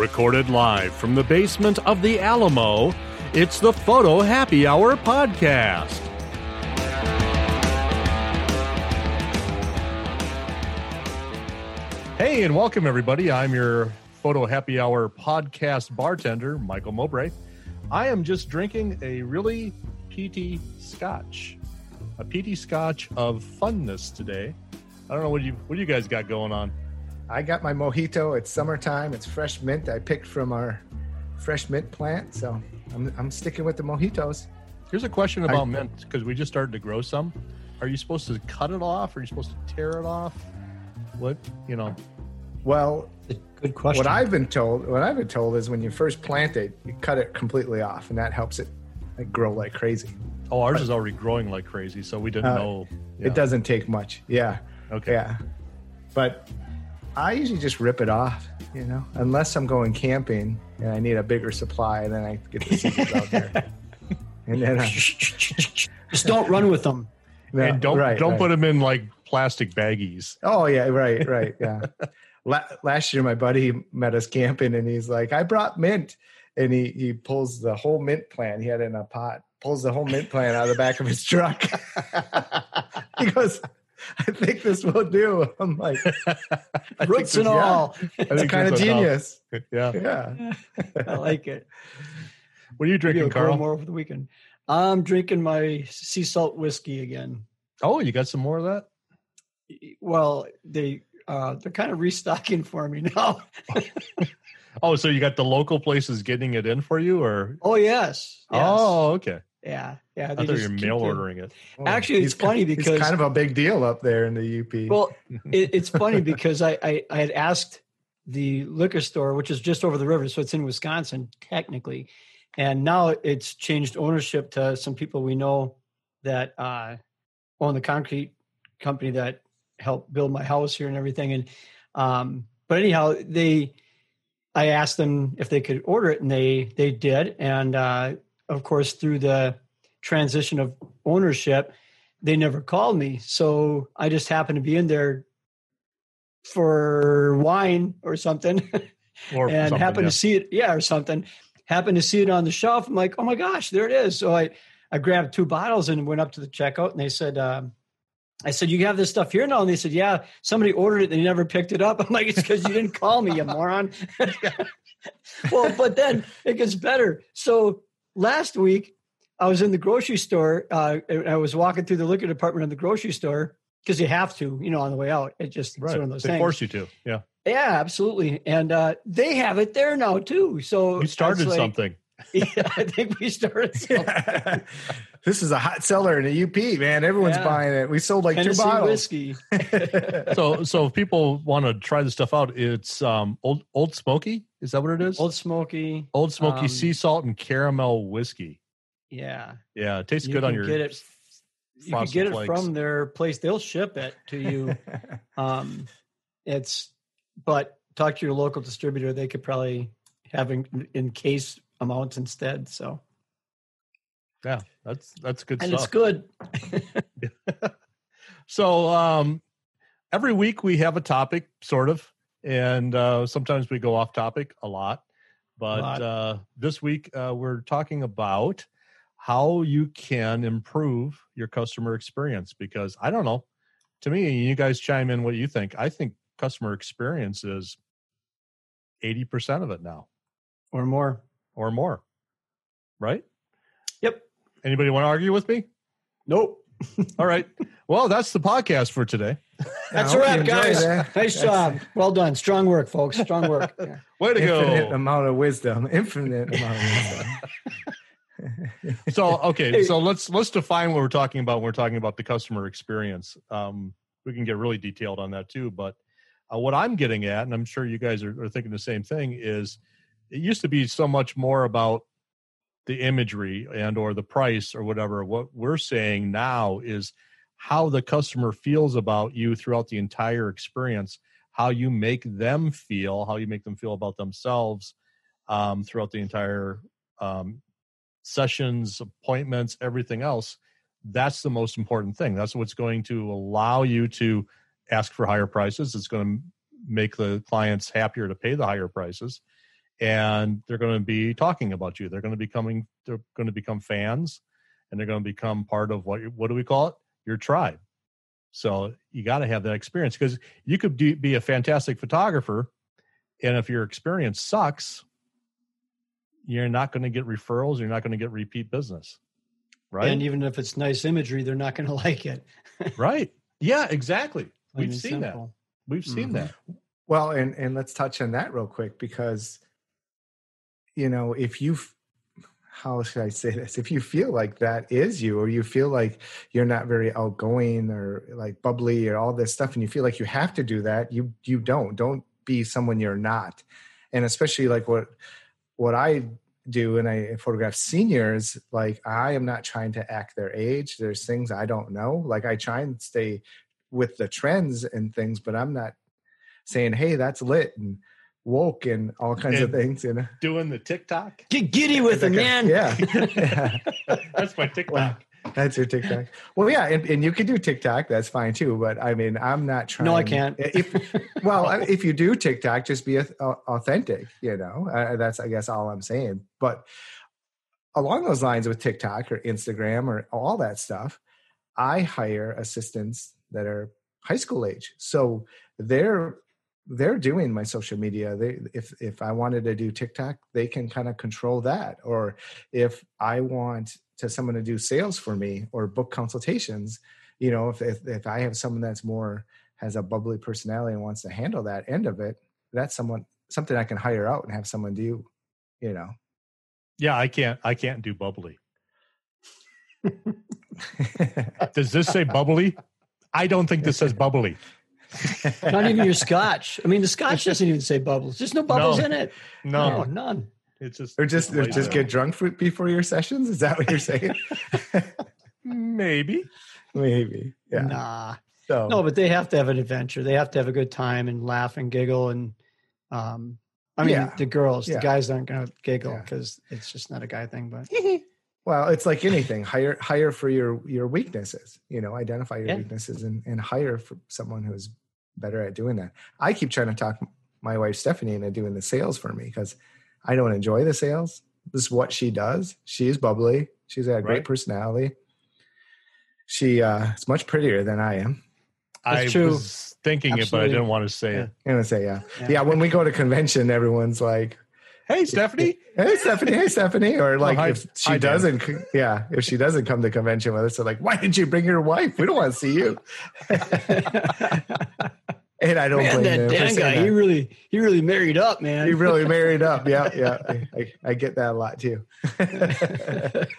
Recorded live from the basement of the Alamo, it's the Photo Happy Hour podcast. Hey, and welcome everybody. I'm your Photo Happy Hour podcast bartender, Michael Mowbray. I am just drinking a really peaty scotch, a peaty scotch of funness today. I don't know what you what you guys got going on. I got my mojito. It's summertime. It's fresh mint. I picked from our fresh mint plant, so I'm I'm sticking with the mojitos. Here's a question about I, mint because we just started to grow some. Are you supposed to cut it off? Or are you supposed to tear it off? What you know? Well, good question. What I've been told, what I've been told is when you first plant it, you cut it completely off, and that helps it like, grow like crazy. Oh, ours but, is already growing like crazy, so we didn't uh, know. Yeah. It doesn't take much. Yeah. Okay. Yeah. But I usually just rip it off, you know, unless I'm going camping and I need a bigger supply, and then I get the seeds out there. And then I, just don't run with them. No, and don't right, don't right. put them in like plastic baggies. Oh yeah, right, right, yeah. last year, my buddy met us camping, and he's like, "I brought mint," and he he pulls the whole mint plant. He had in a pot. Pulls the whole mint plant out of the back of his truck. he goes, I think this will do. I'm like, roots and all. Yeah, it's kind of genius. Yeah. Yeah. I like it. What are you drinking, Carl? More over the weekend. I'm drinking my sea salt whiskey again. Oh, you got some more of that? Well, they uh, they're kind of restocking for me now. oh, so you got the local places getting it in for you, or? Oh yes. yes. Oh, okay. Yeah, yeah. I thought you were mail ordering it. Oh, Actually, it's funny because it's kind of a big deal up there in the UP. Well, it, it's funny because I, I, I had asked the liquor store, which is just over the river, so it's in Wisconsin technically, and now it's changed ownership to some people we know that uh, own the concrete company that helped build my house here and everything. And um, but anyhow, they I asked them if they could order it, and they they did, and uh, of course, through the transition of ownership, they never called me. So I just happened to be in there for wine or something or and something, happened yeah. to see it. Yeah, or something. Happened to see it on the shelf. I'm like, oh my gosh, there it is. So I, I grabbed two bottles and went up to the checkout and they said, um, I said, you have this stuff here now? And they said, yeah, somebody ordered it and they never picked it up. I'm like, it's because you didn't call me, you moron. well, but then it gets better. So last week I was in the grocery store. Uh, I was walking through the liquor department in the grocery store because you have to, you know, on the way out. It just right. one of those things. they things. force you to, yeah. Yeah, absolutely. And uh, they have it there now too. So you started like, something. yeah, I think we started. Yeah. this is a hot seller in the UP, man. Everyone's yeah. buying it. We sold like Tennessee two bottles. whiskey. so, so if people want to try this stuff out, it's um, old Old Smoky. Is that what it is? Old Smoky. Old Smoky um, sea salt and caramel whiskey. Yeah. Yeah, it tastes you good on your. Get it. You can get it from their place. They'll ship it to you. um, it's, but talk to your local distributor. They could probably have in, in case amounts instead. So. Yeah, that's that's good and stuff. it's good. so um, every week we have a topic, sort of, and uh, sometimes we go off topic a lot. But a lot. Uh, this week uh, we're talking about how you can improve your customer experience because I don't know. To me, you guys chime in what you think. I think customer experience is 80% of it now or more or more. Right? Yep. Anybody want to argue with me? Nope. All right. Well, that's the podcast for today. That's a wrap, guys. Nice job. Well done. Strong work, folks. Strong work. Yeah. Way to Infinite go. Infinite amount of wisdom. Infinite amount of wisdom. so okay, so let's let's define what we're talking about. When we're talking about the customer experience. Um, we can get really detailed on that too. But uh, what I'm getting at, and I'm sure you guys are, are thinking the same thing, is it used to be so much more about the imagery and or the price or whatever. What we're saying now is how the customer feels about you throughout the entire experience, how you make them feel, how you make them feel about themselves um, throughout the entire um, sessions, appointments, everything else, that's the most important thing. That's what's going to allow you to ask for higher prices. It's going to make the clients happier to pay the higher prices. And they're going to be talking about you. They're going to be coming. They're going to become fans, and they're going to become part of what what do we call it? Your tribe. So you got to have that experience because you could do, be a fantastic photographer, and if your experience sucks, you're not going to get referrals. You're not going to get repeat business, right? And even if it's nice imagery, they're not going to like it. right? Yeah, exactly. Plain We've and seen that. We've seen Mhm. that. Well, and and let's touch on that real quick because you know, if you how should I say this? If you feel like that is you or you feel like you're not very outgoing or like bubbly or all this stuff and you feel like you have to do that, you you don't. Don't be someone you're not. And especially like what what I do and I photograph seniors, like I am not trying to act their age. There's things I don't know. Like I try and stay with the trends and things, but I'm not saying, "Hey, that's lit and woke and all kinds of things." You know, Doing the TikTok. Get giddy with it, man. kind- Yeah, That's my TikTok. Wow. that's your TikTok. Well, yeah, and, and you can do TikTok. That's fine too. But I mean, I'm not trying. No, I can't. If well, I- if you do TikTok, just be au- au- authentic. You know, uh, that's I guess all I'm saying. But along those lines with TikTok or Instagram or all that stuff, I hire assistants that are high school age, so they're they're doing my social media. They if if I wanted to do TikTok, they can kind of control that. Or if I want to someone to do sales for me or book consultations, you know, if if, if I have someone that's more has a bubbly personality and wants to handle that end of it, that's someone something I can hire out and have someone do. You know, Yeah, I can't. I can't do bubbly. Does this say bubbly? I don't think this says bubbly. Not even your scotch. I mean, the scotch doesn't even say bubbles. There's no bubbles No. in it. No, none. it's just or just or just get drunk for, before your sessions. Is that what you're saying? maybe. Maybe. Yeah. Nah. So No, but they have to have an adventure. They have to have a good time and laugh and giggle. And um, I mean, Yeah. the girls, Yeah. the guys aren't going to giggle Yeah. because it's just not a guy thing. But Well, it's like anything. Hire hire for your your weaknesses. You know, identify your Yeah. weaknesses and and hire for someone who's better at doing that. I keep trying to talk my wife Stephanie into doing the sales for me because I don't enjoy the sales. This is what she does. She's bubbly. She's got a great Right. personality. She uh is much prettier than I am. I true. was thinking it, but I didn't want to say Yeah. it. I'm gonna say yeah. Yeah. yeah. when we go to convention, everyone's like, Hey, Stephanie. "Hey, Stephanie, hey, Stephanie," or like hi- if she hi, doesn't, c- yeah, if she doesn't come to convention with us, they're like, "Why didn't you bring your wife? We don't want to see you." and I don't man, blame that them Dan guy, that. he really, he really married up, man. He really married up. Yeah, yeah. I, I, I get that a lot too.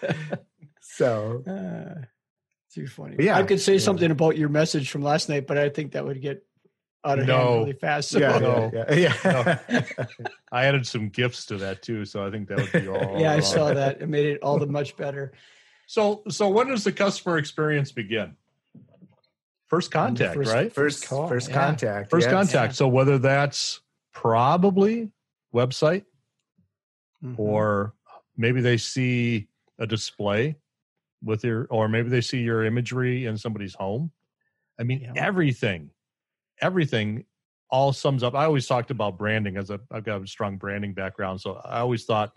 so Uh, too funny. Yeah. I could say Yeah. something about your message from last night, but I think that would get out of No. hand really fast. So, yeah, No. yeah, yeah. yeah. I added some gifts to that too, so I think that would be all. yeah, I saw that. It made it all the much better. So, so when does the customer experience begin? First contact, first- right? First, call, first yeah. contact. First yes. contact. So whether that's probably website Mhm. or maybe they see a display with your or maybe they see your imagery in somebody's home i mean Yeah. everything everything all sums up i always talked about branding as a, i've got a strong branding background so i always thought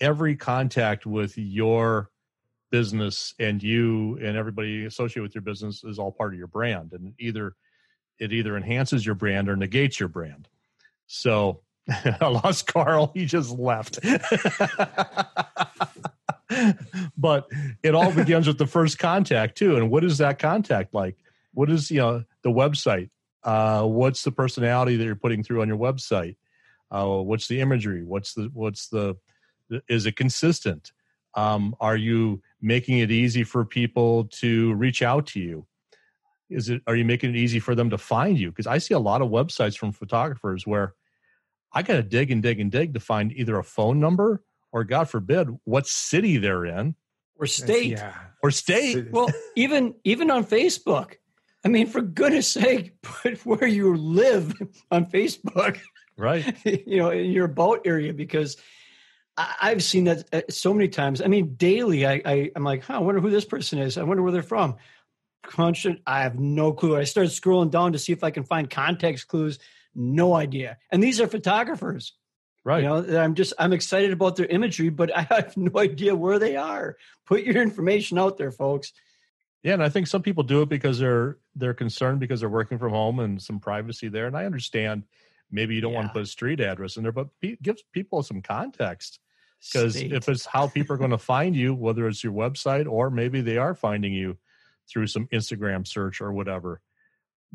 every contact with your business and you and everybody associated with your business is all part of your brand and either it either enhances your brand or negates your brand so I lost Carl. He just left. but it all begins with the first contact too. And what is that contact like? What is you know the website? Uh, what's the personality that you're putting through on your website? Uh, what's the imagery? What's the what's the is it consistent? Um, are you making it easy for people to reach out to you? Is it are you making it easy for them to find you? Because I see a lot of websites from photographers where I got to dig and dig and dig to find either a phone number or, God forbid, what city they're in or state. Yeah. or state. Well, even even on Facebook. I mean, for goodness sake, put where you live on Facebook. Right. you know, in your boat area because I, I've seen that uh, so many times. I mean, daily, I, I I'm like, huh, I wonder who this person is. I wonder where they're from. Crunch it. I have no clue. I started scrolling down to see if I can find context clues. No idea. And these are photographers. Right. You know, I'm just I'm excited about their imagery, but I have no idea where they are. Put your information out there, folks. Yeah, and I think some people do it because they're they're concerned because they're working from home and some privacy there. And I understand maybe you don't want to put a street address in there, but pe- gives people some context. Because if it's how people are going to find you, whether it's your website or maybe they are finding you through some Instagram search or whatever,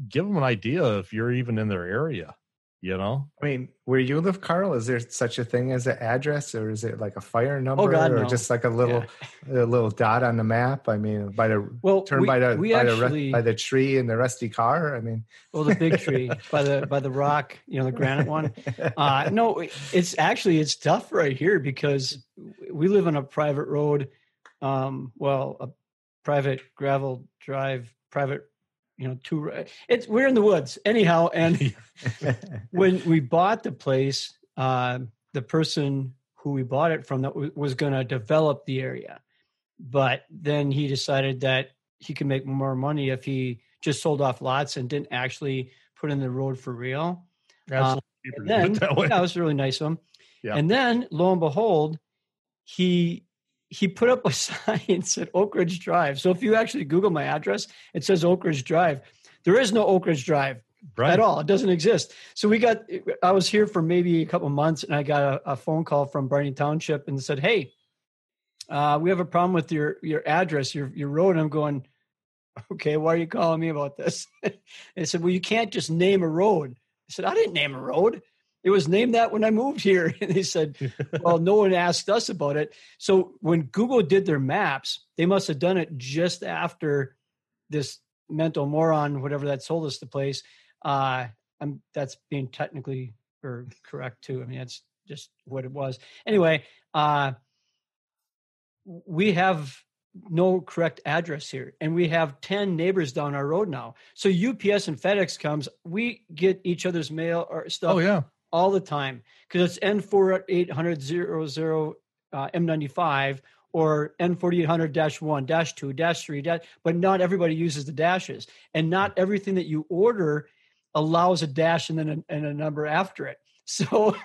give them an idea if you're even in their area. You know, I mean, where you live, Carl, is there such a thing as an address, or is it like a fire number, Oh, God, or no. just like a little a little dot on the map? I mean, by the well, turn we, by the we by the actually re- by the tree and the rusty car. I mean, well the big tree by the by the rock, you know, the granite one. Uh, no, it's actually it's tough right here because we live on a private road. Um, well, a private gravel drive, private, you know, two. It's we're in the woods anyhow, and when we bought the place, uh, the person who we bought it from that w- was going to develop the area, but then he decided that he could make more money if he just sold off lots and didn't actually put in the road for real. And then that way. that was really nice of him. Yeah. And then lo and behold, he he put up a sign said Oak Ridge Drive. So if you actually Google my address, it says Oak Ridge Drive. There is no Oak Ridge Drive right. at all. It doesn't exist. So we got. I was here for maybe a couple months, and I got a, a phone call from Barney Township and said, "Hey, uh, we have a problem with your your address, your your road." And I'm going, "Okay, why are you calling me about this?" they said, "Well, you can't just name a road." I said, "I didn't name a road. It was named that when I moved here." And they said, "Well, no one asked us about it." So when Google did their maps, they must have done it just after this mental moron, whatever that sold us the place. Uh, I'm that's being technically or correct too. I mean, that's just what it was. Anyway, uh, we have no correct address here, and we have ten neighbors down our road now. So UPS and FedEx comes, we get each other's mail or stuff oh yeah. All the time because it's N four eight hundred zero zero uh, M ninety five or N forty eight hundred dash one dash two dash three. But not everybody uses the dashes, and not everything that you order allows a dash and then a, and a number after it. So.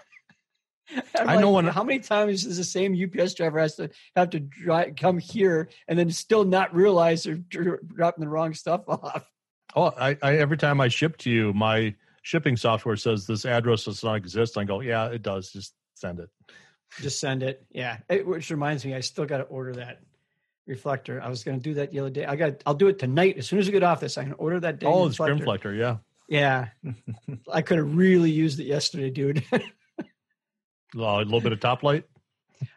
I know when- how many times is the same UPS driver has to have to drive come here and then still not realize they're dr- dropping the wrong stuff off? Oh, I, I every time I ship to you, my shipping software says this address does not exist. I go, yeah, it does. Just send it. Just send it. Yeah. It, which reminds me, I still got to order that reflector. I was going to do that the other day. I got. I'll do it tonight as soon as I get off this. I can order that. dang Oh, the screen reflector. Yeah, Yeah. I could have really used it yesterday, dude. Uh, a little bit of top light.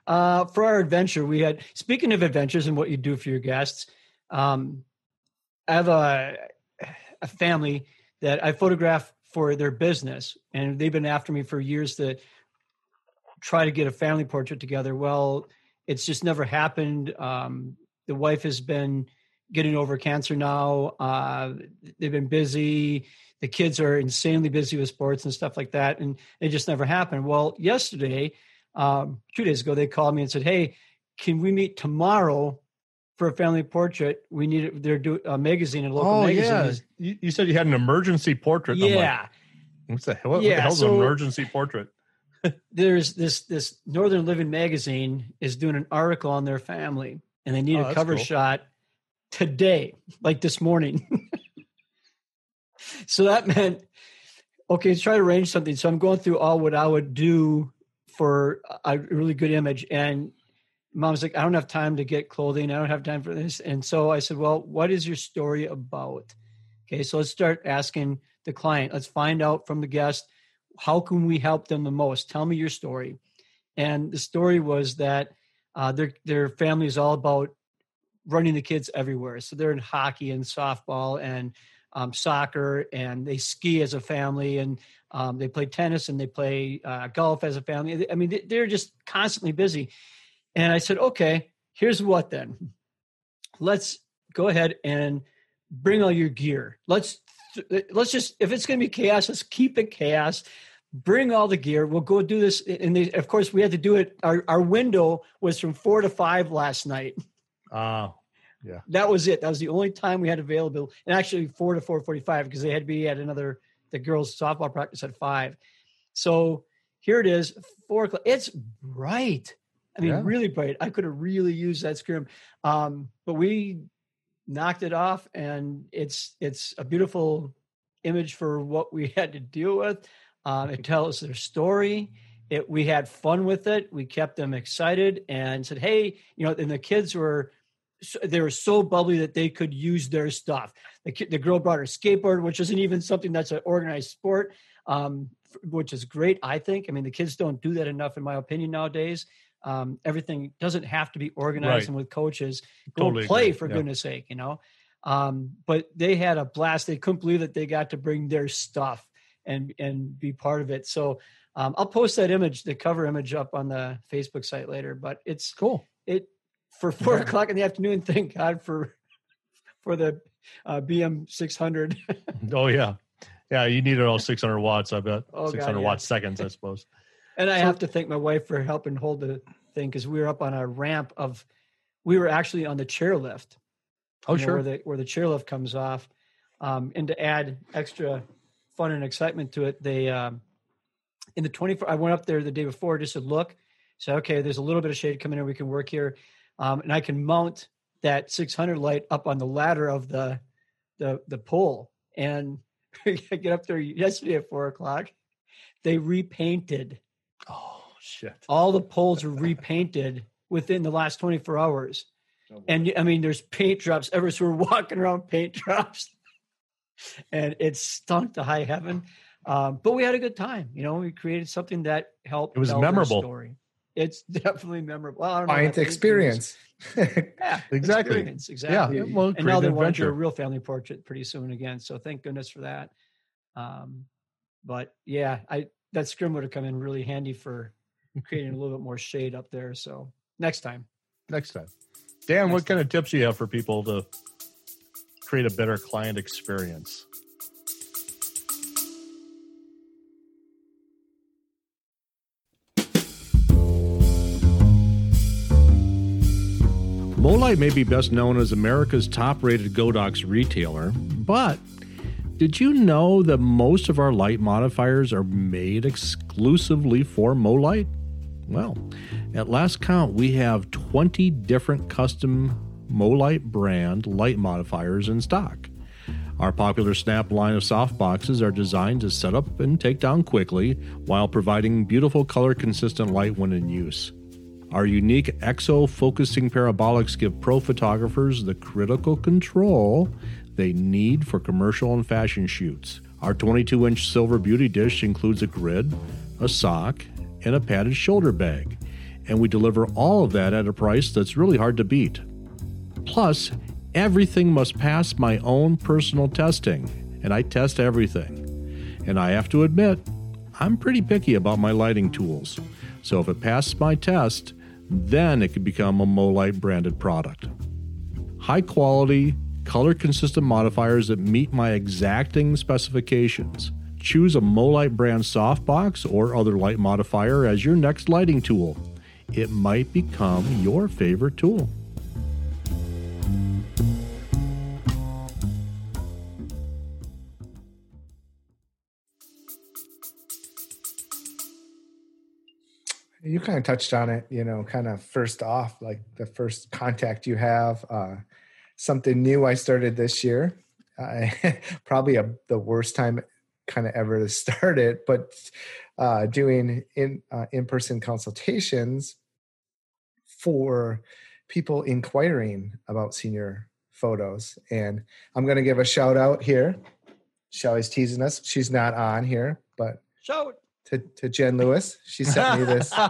uh, for our adventure, we had. Speaking of adventures and what you do for your guests, um, I have a a family that I photograph for their business, and they've been after me for years to try to get a family portrait together. Well, it's just never happened. Um, the wife has been getting over cancer now. Uh, they've been busy. The kids are insanely busy with sports and stuff like that, and it just never happened. Well, yesterday, um, two days ago, they called me and said, "Hey, can we meet tomorrow for a family portrait? We need it. They're doing a magazine, a local Oh magazine." yeah, is- you, you said you had an emergency portrait. I'm like, yeah. What's the hell? What Yeah, the hell's so- an emergency portrait? there's this this Northern Living magazine is doing an article on their family, and they need Oh, a cover cool. shot today, like this morning. so that meant okay, let's try to arrange something. So I'm going through all what I would do for a really good image, and mom's like, I don't have time to get clothing. I don't have time for this, and so I said, well, what is your story about? Okay, so let's start asking the client. Let's find out from the guest how can we help them the most? Tell me your story. And the story was that uh, their their family is all about running the kids everywhere. So they're in hockey and softball and um, soccer, and they ski as a family, and um, they play tennis and they play uh, golf as a family. I mean, they- they're just constantly busy. And I said, okay, here's what then. Let's go ahead and bring all your gear. Let's let's just if it's going to be chaos, let's keep it chaos. Bring all the gear. We'll go do this. And they, of course, we had to do it. Our our window was from four to five last night. Ah, yeah. That was it. That was the only time we had available. And actually, four to four forty-five because they had to be at another the girls' softball practice at five. So here it is, four o'clock. It's bright. I mean, Yeah. really bright. I could have really used that scrim, um, but we knocked it off, and it's it's a beautiful image for what we had to deal with. Um, it tells their story. It we had fun with it. We kept them excited and said, "Hey, you know." And the kids were so- they were so bubbly that they could use their stuff. The kid, the girl brought her skateboard, which isn't even something that's an organized sport, um, f- which is great. I think. I mean, the kids don't do that enough, in my opinion, nowadays. Um, everything doesn't have to be organized Right. and with coaches. Go Totally play agree. for Yeah. goodness sake, you know. Um, but they had a blast. They couldn't believe that they got to bring their stuff and and be part of it. So um, I'll post that image, the cover image, up on the Facebook site later. But it's Cool. it for four Yeah. o'clock in the afternoon. Thank God for for the uh, BM six hundred. Oh yeah, yeah. You needed all 600 watts. I bet Oh, God, 600 yeah. watt seconds. I suppose. And I So- have to thank my wife for helping hold the thing because we were up on a ramp of, we were actually on the chairlift. Oh you know, sure. Where the where the chairlift comes off, um, and to add extra fun and excitement to it, they um, in the twenty four. I went up there the day before just to look. So okay, there's a little bit of shade coming in. We can work here, um, and I can mount that 600 light up on the ladder of the the the pole. And I get up there yesterday at four o'clock. They repainted oh shit. all the poles were repainted within the last 24 hours. And I mean, there's paint drops ever. So we're walking around paint drops and it stunk to high heaven. Um, but we had a good time. You know, we created something that helped. It was tell memorable. Story. It's definitely memorable. Well, I don't know Client about experience. Yeah, Exactly. experience, Yeah. Exactly. Well, And now they an want to do a real family portrait pretty soon again. So thank goodness for that. Um, but yeah, I that scrim would have come in really handy for creating a little bit more shade up there. So next time. Next time. Dan, what Next kind of tips do you have for people to create a better client experience? MoLight may be best known as America's top rated Godox retailer, but did you know that most of our light modifiers are made exclusively for MoLight? Well, at last count, we have 20 different custom MoLight brand light modifiers in stock. Our popular Snap line of softboxes are designed to set up and take down quickly while providing beautiful color consistent light when in use. Our unique EXO focusing parabolics give pro photographers the critical control they need for commercial and fashion shoots. Our 22 inch silver beauty dish includes a grid, a sock, and a padded shoulder bag, and we deliver all of that at a price that's really hard to beat. Plus, everything must pass my own personal testing, and I test everything. And I have to admit, I'm pretty picky about my lighting tools. So if it passes my test, then it could become a MoLight branded product. High quality, color consistent modifiers that meet my exacting specifications. Choose a MoLight brand softbox or other light modifier as your next lighting tool. It might become your favorite tool. you kind of touched on it you know kind of first off like the first contact you have uh something new i started this year. Uh, probably a, the worst time kind of ever to start it but uh doing in uh, in-person consultations for people inquiring about senior photos. And i'm going to give a shout out here. Shelly's teasing us. She's not on here but Shout. to, to jen lewis. She sent me this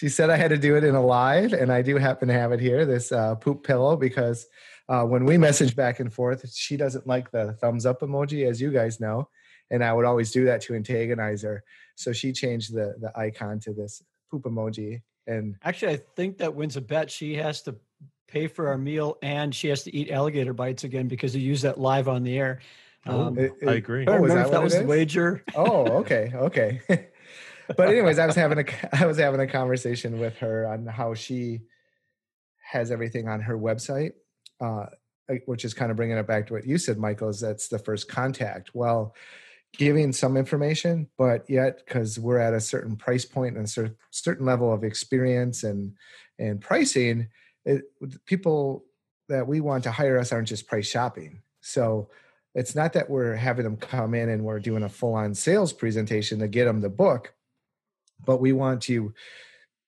she said I had to do it in a live, and I do happen to have it here. This uh, poop pillow because uh, when we message back and forth, she doesn't like the thumbs up emoji, as you guys know, and I would always do that to antagonize her. So she changed the the icon to this poop emoji, and Actually, I think that wins a bet. She has to pay for our meal and she has to eat alligator bites again because you use that live on the air. Oh, Um, it- I agree. I don't Oh, is remember that if that was the wager. oh, okay, okay. but anyways, I was having a I was having a conversation with her on how she has everything on her website, uh, which is kind of bringing it back to what you said, Michael. Is that's the first contact. Well, giving some information, but yet because we're at a certain price point and a cer- certain level of experience and and pricing, it, people that we want to hire us aren't just price shopping. So it's not that we're having them come in and we're doing a full on sales presentation to get them the book, but we want to,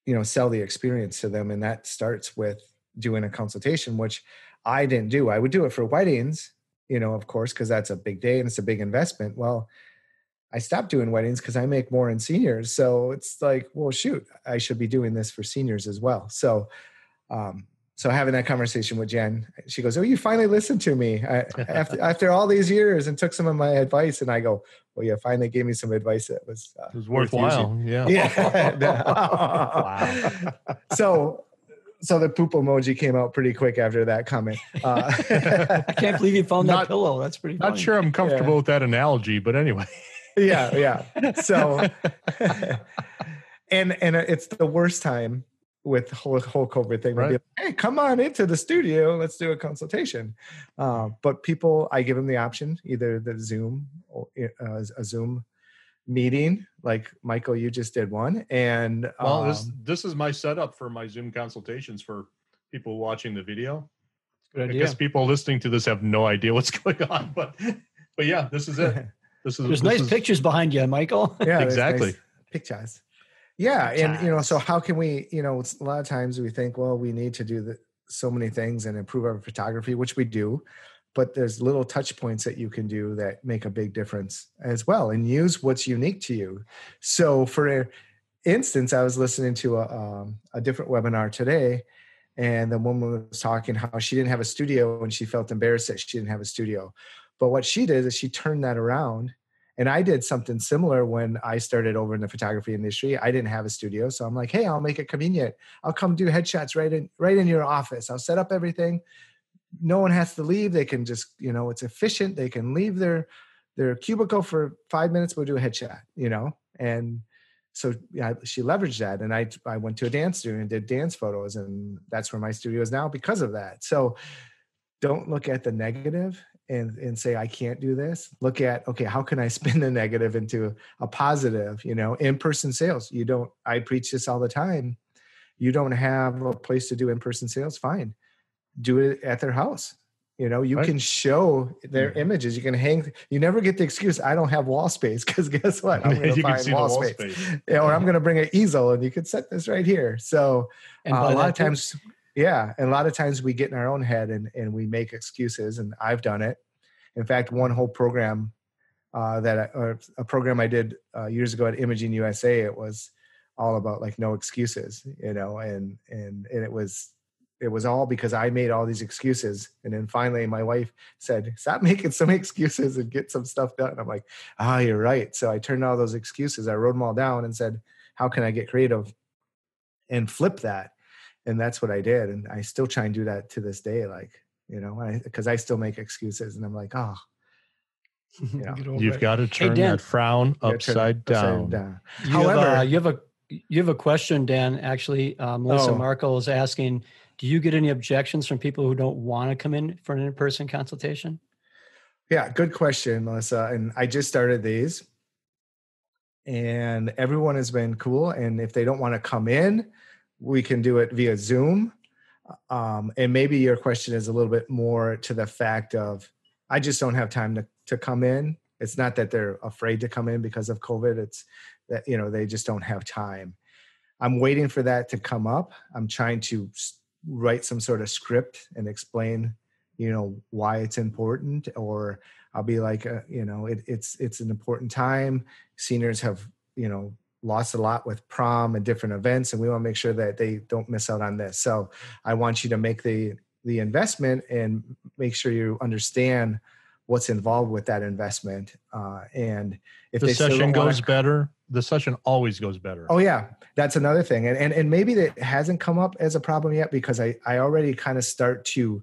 you know, sell the experience to them, and that starts with doing a consultation, which I didn't do. I would do it for weddings you know, of course, because that's a big day and it's a big investment. Well, I stopped doing weddings because I make more in seniors. So it's like, well, shoot, I should be doing this for seniors as well. So, um, so having that conversation with Jen, she goes, "Oh, you finally listened to me I, after after all these years and took some of my advice." And I go, "Well, you finally gave me some advice that was uh, it was worthwhile." yeah, yeah. wow. so so the poop emoji came out pretty quick after that comment. Uh, I can't believe you found not, that pillow. That's pretty. Not funny. sure I'm comfortable yeah. with that analogy, but anyway. yeah, yeah. So, and and it's the worst time with the whole whole COVID thing. Right. Like, hey, come on into the studio. Let's do a consultation. Uh, but people, I give them the option either the Zoom or uh, a Zoom meeting like michael you just did one and well um, this this is my setup for my zoom consultations for people watching the video good idea. i guess people listening to this have no idea what's going on but but yeah this is it this is there's this nice is, pictures behind you michael yeah exactly nice pictures yeah and you know so how can we you know a lot of times we think well we need to do the, so many things and improve our photography which we do but there's little touch points that you can do that make a big difference as well and use what's unique to you. So for instance i was listening to a, um, a different webinar today and the woman was talking how she didn't have a studio and she felt embarrassed that she didn't have a studio. But what she did is she turned that around and i did something similar when i started over in the photography industry i didn't have a studio so i'm like hey i'll make it convenient i'll come do headshots right in right in your office i'll set up everything no one has to leave. They can just, you know, it's efficient. They can leave their their cubicle for five minutes. We'll do a headshot, you know, and so yeah, she leveraged that. And I I went to a dance studio and did dance photos, and that's where my studio is now because of that. So don't look at the negative and and say I can't do this. Look at okay, how can I spin the negative into a positive? You know, in person sales. You don't. I preach this all the time. You don't have a place to do in person sales. Fine do it at their house you know you right. can show their mm-hmm. images you can hang you never get the excuse i don't have wall space because guess what i'm going to find wall, wall, space, space. Yeah, or i'm going to bring an easel and you could set this right here so uh, a lot of times yeah and a lot of times we get in our own head and, and we make excuses and i've done it in fact one whole program uh, that a program i did uh, years ago at imaging usa it was all about like no excuses you know and and and it was it was all because I made all these excuses. And then finally, my wife said, Stop making some excuses and get some stuff done. And I'm like, Ah, oh, you're right. So I turned all those excuses, I wrote them all down and said, How can I get creative and flip that? And that's what I did. And I still try and do that to this day. Like, you know, because I, I, still make excuses and I'm like, Oh, you know, you've got to turn hey, that frown upside, down. down. You However, have, uh, you have a you have a question, Dan. Actually, uh, Melissa oh. Markle is asking do you get any objections from people who don't want to come in for an in-person consultation yeah good question melissa and i just started these and everyone has been cool and if they don't want to come in we can do it via zoom. Um, and maybe your question is a little bit more to the fact of i just don't have time to, to come in. It's not that they're afraid to come in because of covid. It's that you know they just don't have time. I'm waiting for that to come up. I'm trying to write some sort of script and explain you know why it's important or i'll be like uh, you know it, it's it's an important time. Seniors have you know lost a lot with prom and different events and we want to make sure that they don't miss out on this so i want you to make the the investment and make sure you understand what's involved with that investment uh, and if the session goes wanna, better the session always goes better. Oh yeah, that's another thing, and and and maybe that hasn't come up as a problem yet because I I already kind of start to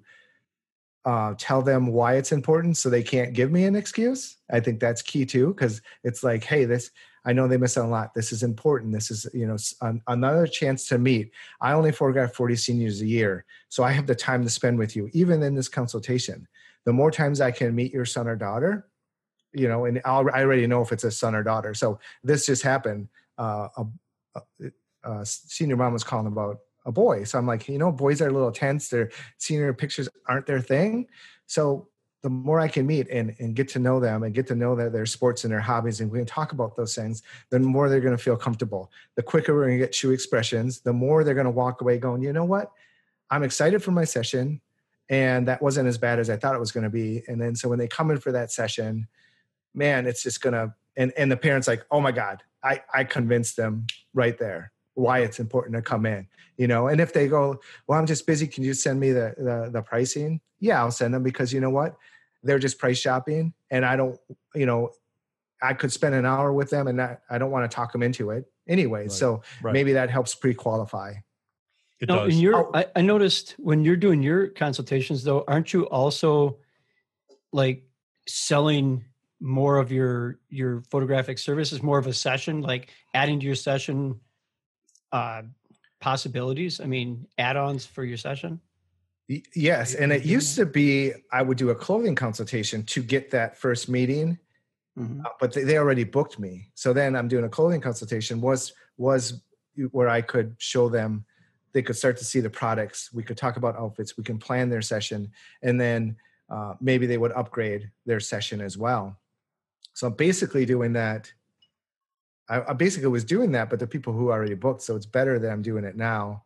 uh, tell them why it's important, so they can't give me an excuse. I think that's key too because it's like, hey, this I know they miss out a lot. This is important. This is you know an, another chance to meet. I only forgot forty seniors a year, so I have the time to spend with you, even in this consultation. The more times I can meet your son or daughter, you know, and I'll, I already know if it's a son or daughter. So this just happened. Uh, a, a, a senior mom was calling about a boy. So I'm like, you know, boys are a little tense. Their senior pictures aren't their thing. So the more I can meet and, and get to know them and get to know their, their sports and their hobbies, and we can talk about those things, the more they're going to feel comfortable. The quicker we're going to get true expressions, the more they're going to walk away going, you know what? I'm excited for my session. And that wasn't as bad as I thought it was going to be. And then so when they come in for that session, man, it's just going to, and, and the parents like, oh my God, I, I convinced them right there why it's important to come in you know and if they go well i'm just busy can you send me the, the the, pricing yeah i'll send them because you know what they're just price shopping and i don't you know i could spend an hour with them and not, i don't want to talk them into it anyway right. so right. maybe that helps pre-qualify it now, does. In your, oh. I, I noticed when you're doing your consultations though aren't you also like selling more of your your photographic services more of a session like adding to your session uh, possibilities? I mean, add-ons for your session? Yes, and it used to be I would do a clothing consultation to get that first meeting, mm-hmm. uh, but they, they already booked me. So then I'm doing a clothing consultation. Was was where I could show them, they could start to see the products. We could talk about outfits. We can plan their session, and then uh, maybe they would upgrade their session as well. So I'm basically doing that I, I basically was doing that, but the people who already booked, so it's better that I'm doing it now.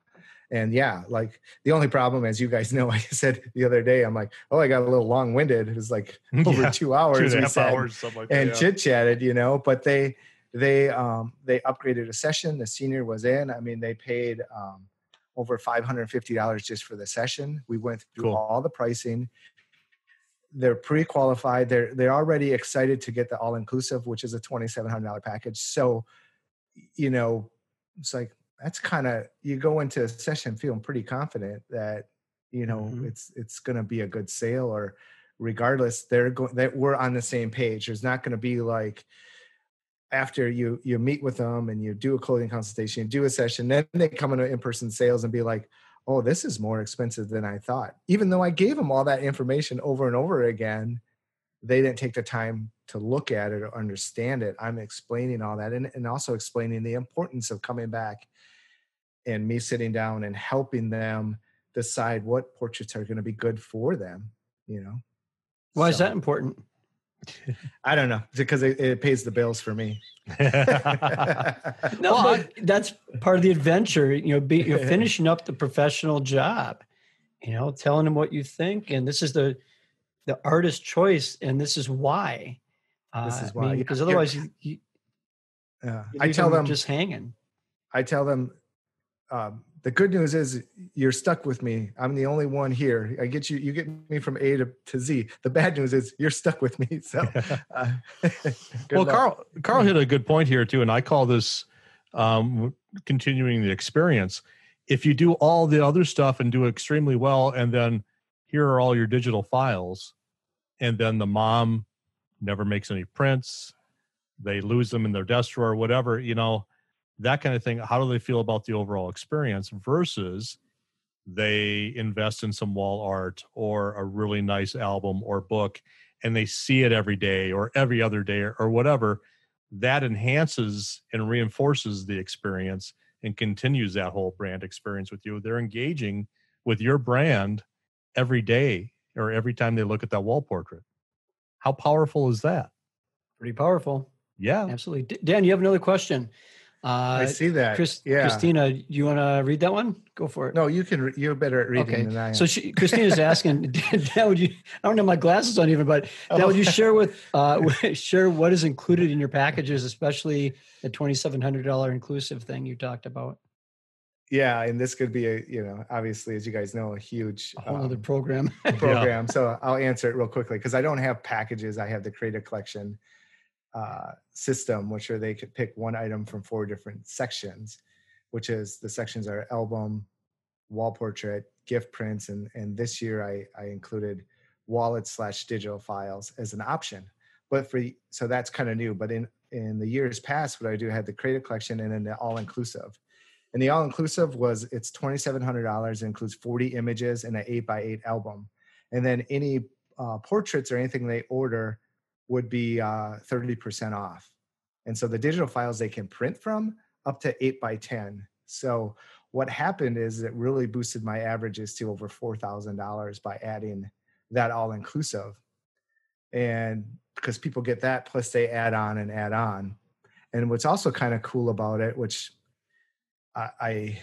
And yeah, like the only problem, as you guys know, I said the other day, I'm like, oh, I got a little long winded. It was like over yeah, two hours, two and, hours like and yeah. chit chatted, you know. But they they um they upgraded a session. The senior was in. I mean, they paid um over five hundred fifty dollars just for the session. We went through cool. all the pricing they're pre-qualified they're they're already excited to get the all-inclusive which is a $2700 package so you know it's like that's kind of you go into a session feeling pretty confident that you know mm-hmm. it's it's going to be a good sale or regardless they're going that we're on the same page there's not going to be like after you you meet with them and you do a clothing consultation do a session then they come into in-person sales and be like oh, this is more expensive than I thought. Even though I gave them all that information over and over again, they didn't take the time to look at it or understand it. I'm explaining all that and, and also explaining the importance of coming back and me sitting down and helping them decide what portraits are going to be good for them, you know. Why so. is that important? I don't know because it, it, pays the bills for me. no, but that's part of the adventure. You know, be, you're finishing up the professional job. You know, telling them what you think, and this is the the artist choice, and this is why. Uh, this is why, I mean, because otherwise, you, you, uh, I tell them just hanging. I tell them um, the good news is you're stuck with me. I'm the only one here. I get you. You get me from A to, to Z. The bad news is you're stuck with me. So, uh, well, luck. Carl, Carl hit a good point here too, and I call this um, continuing the experience. If you do all the other stuff and do extremely well, and then here are all your digital files, and then the mom never makes any prints, they lose them in their desk drawer, whatever, you know that kind of thing how do they feel about the overall experience versus they invest in some wall art or a really nice album or book and they see it every day or every other day or, or whatever that enhances and reinforces the experience and continues that whole brand experience with you. They're engaging with your brand every day or every time they look at that wall portrait. How powerful is that? Pretty powerful. Yeah. Absolutely. Dan you have another question uh, I see that. Chris, yeah. Christina, you want to read that one? Go for it. No, you can. You're better at reading okay. than I am. So she, Christina's asking, Dad, would you? I don't have my glasses on even, but oh. would you share with uh, share what is included in your packages, especially the twenty seven hundred dollar inclusive thing you talked about? Yeah, and this could be a you know obviously as you guys know a huge a whole um, other program program. yeah. So I'll answer it real quickly because I don't have packages. I have the Creative Collection uh, system, which are they could pick one item from four different sections, which is the sections are album, wall portrait, gift prints, and and this year I I included wallet slash digital files as an option. But for so that's kind of new. But in in the years past, what I do I had the creative collection and then the all inclusive. And the all inclusive was it's twenty seven hundred dollars. Includes forty images and an eight by eight album, and then any uh, portraits or anything they order would be uh, 30% off. And so the digital files they can print from up to 8 by 10. So what happened is it really boosted my averages to over $4,000 by adding that all inclusive. And because people get that, plus they add on and add on. And what's also kind of cool about it, which I, I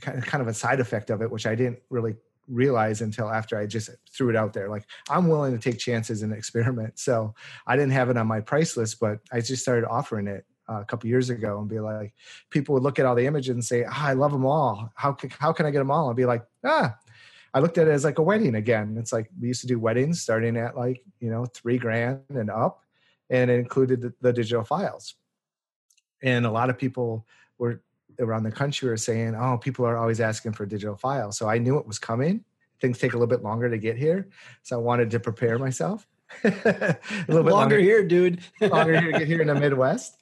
kind of, kind of a side effect of it, which I didn't really realize until after I just threw it out there. Like I'm willing to take chances and experiment. So I didn't have it on my price list, but I just started offering it uh, a couple years ago and be like, people would look at all the images and say, oh, I love them all. How can, how can I get them all? And be like, ah, I looked at it as like a wedding again. It's like we used to do weddings starting at like, you know, three grand and up, and it included the, the digital files. And a lot of people were around the country were saying, oh, people are always asking for digital files. So I knew it was coming. Things take a little bit longer to get here. So I wanted to prepare myself. a little bit longer, longer here, dude. longer here to get here in the Midwest.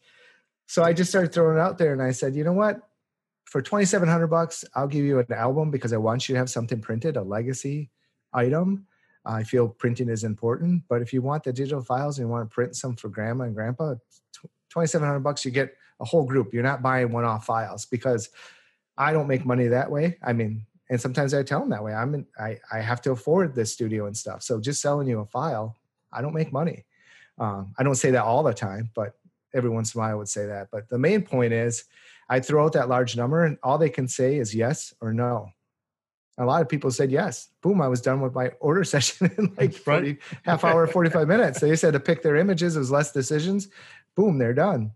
So I just started throwing it out there and I said, you know what? for 2700 bucks i'll give you an album because i want you to have something printed a legacy item i feel printing is important but if you want the digital files and you want to print some for grandma and grandpa 2700 bucks you get a whole group you're not buying one-off files because i don't make money that way i mean and sometimes i tell them that way i'm in, I, I have to afford this studio and stuff so just selling you a file i don't make money um, i don't say that all the time but every once in a while i would say that but the main point is I throw out that large number and all they can say is yes or no. A lot of people said yes. Boom, I was done with my order session in like 40, half hour, 45 minutes. They just had to pick their images, it was less decisions. Boom, they're done.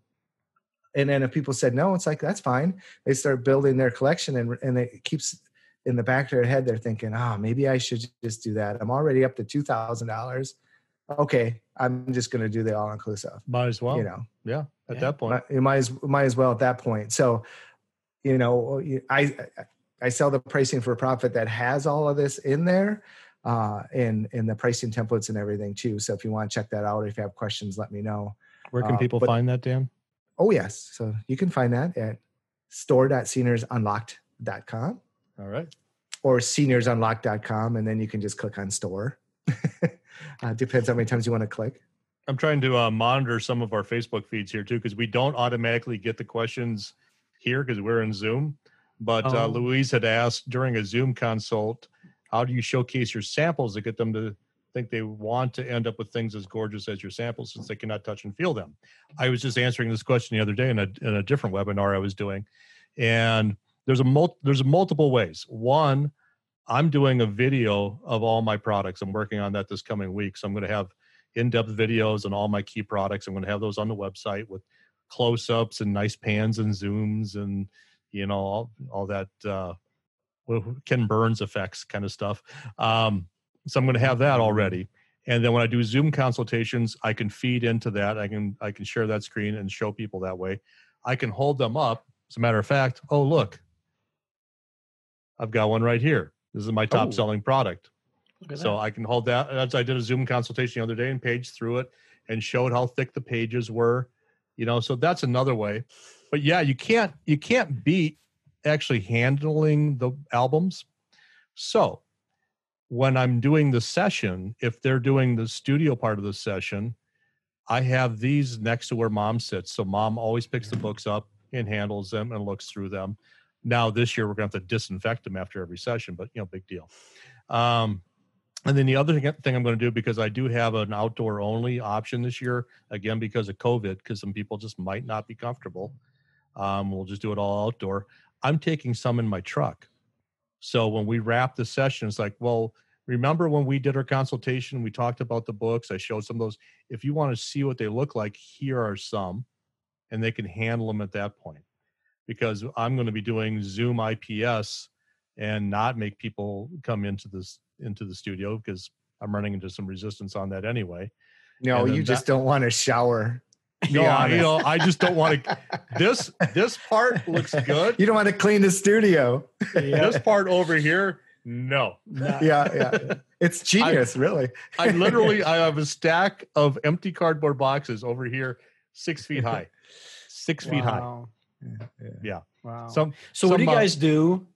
And then if people said no, it's like, that's fine. They start building their collection and, and it keeps in the back of their head, they're thinking, oh, maybe I should just do that. I'm already up to $2,000 okay, I'm just going to do the all inclusive. Might as well. You know. Yeah. At yeah. that point, you might as might as well at that point. So, you know, I I sell the pricing for profit that has all of this in there, uh, and and the pricing templates and everything too. So if you want to check that out, or if you have questions, let me know. Where can uh, people but, find that, Dan? Oh yes, so you can find that at store.seniorsunlocked.com. All right. Or seniorsunlocked.com, and then you can just click on store. uh, depends how many times you want to click. I'm trying to uh, monitor some of our Facebook feeds here too, because we don't automatically get the questions here because we're in Zoom. But uh, oh. uh, Louise had asked during a Zoom consult, how do you showcase your samples to get them to think they want to end up with things as gorgeous as your samples since they cannot touch and feel them? I was just answering this question the other day in a, in a different webinar I was doing. And there's a mul- there's multiple ways. One, I'm doing a video of all my products. I'm working on that this coming week. So I'm going to have in-depth videos on all my key products. I'm going to have those on the website with close-ups and nice pans and zooms and you know all, all that uh, Ken Burns effects kind of stuff. Um, so I'm going to have that already. And then when I do Zoom consultations, I can feed into that. I can I can share that screen and show people that way. I can hold them up. As a matter of fact, oh look, I've got one right here. This is my top oh. selling product. So that. I can hold that. As I did a Zoom consultation the other day and page through it and showed how thick the pages were. You know, so that's another way. But yeah, you can't you can't beat actually handling the albums. So when I'm doing the session, if they're doing the studio part of the session, I have these next to where mom sits. So mom always picks the books up and handles them and looks through them. Now this year we're going to have to disinfect them after every session, but you know, big deal. Um, and then the other thing I'm going to do because I do have an outdoor only option this year, again because of COVID, because some people just might not be comfortable. Um, we'll just do it all outdoor. I'm taking some in my truck. So when we wrap the session, it's like, well, remember when we did our consultation, we talked about the books. I showed some of those. If you want to see what they look like, here are some, and they can handle them at that point. Because I'm going to be doing Zoom IPS and not make people come into this into the studio because I'm running into some resistance on that anyway. No, you just that, don't want to shower. No, I, you know, I just don't want to. This this part looks good. You don't want to clean the studio. Yeah. This part over here, no. Yeah, yeah. It's genius, I, really. I literally I have a stack of empty cardboard boxes over here, six feet high, six wow. feet high. Yeah. yeah. Wow. Some, so some, what do you guys do?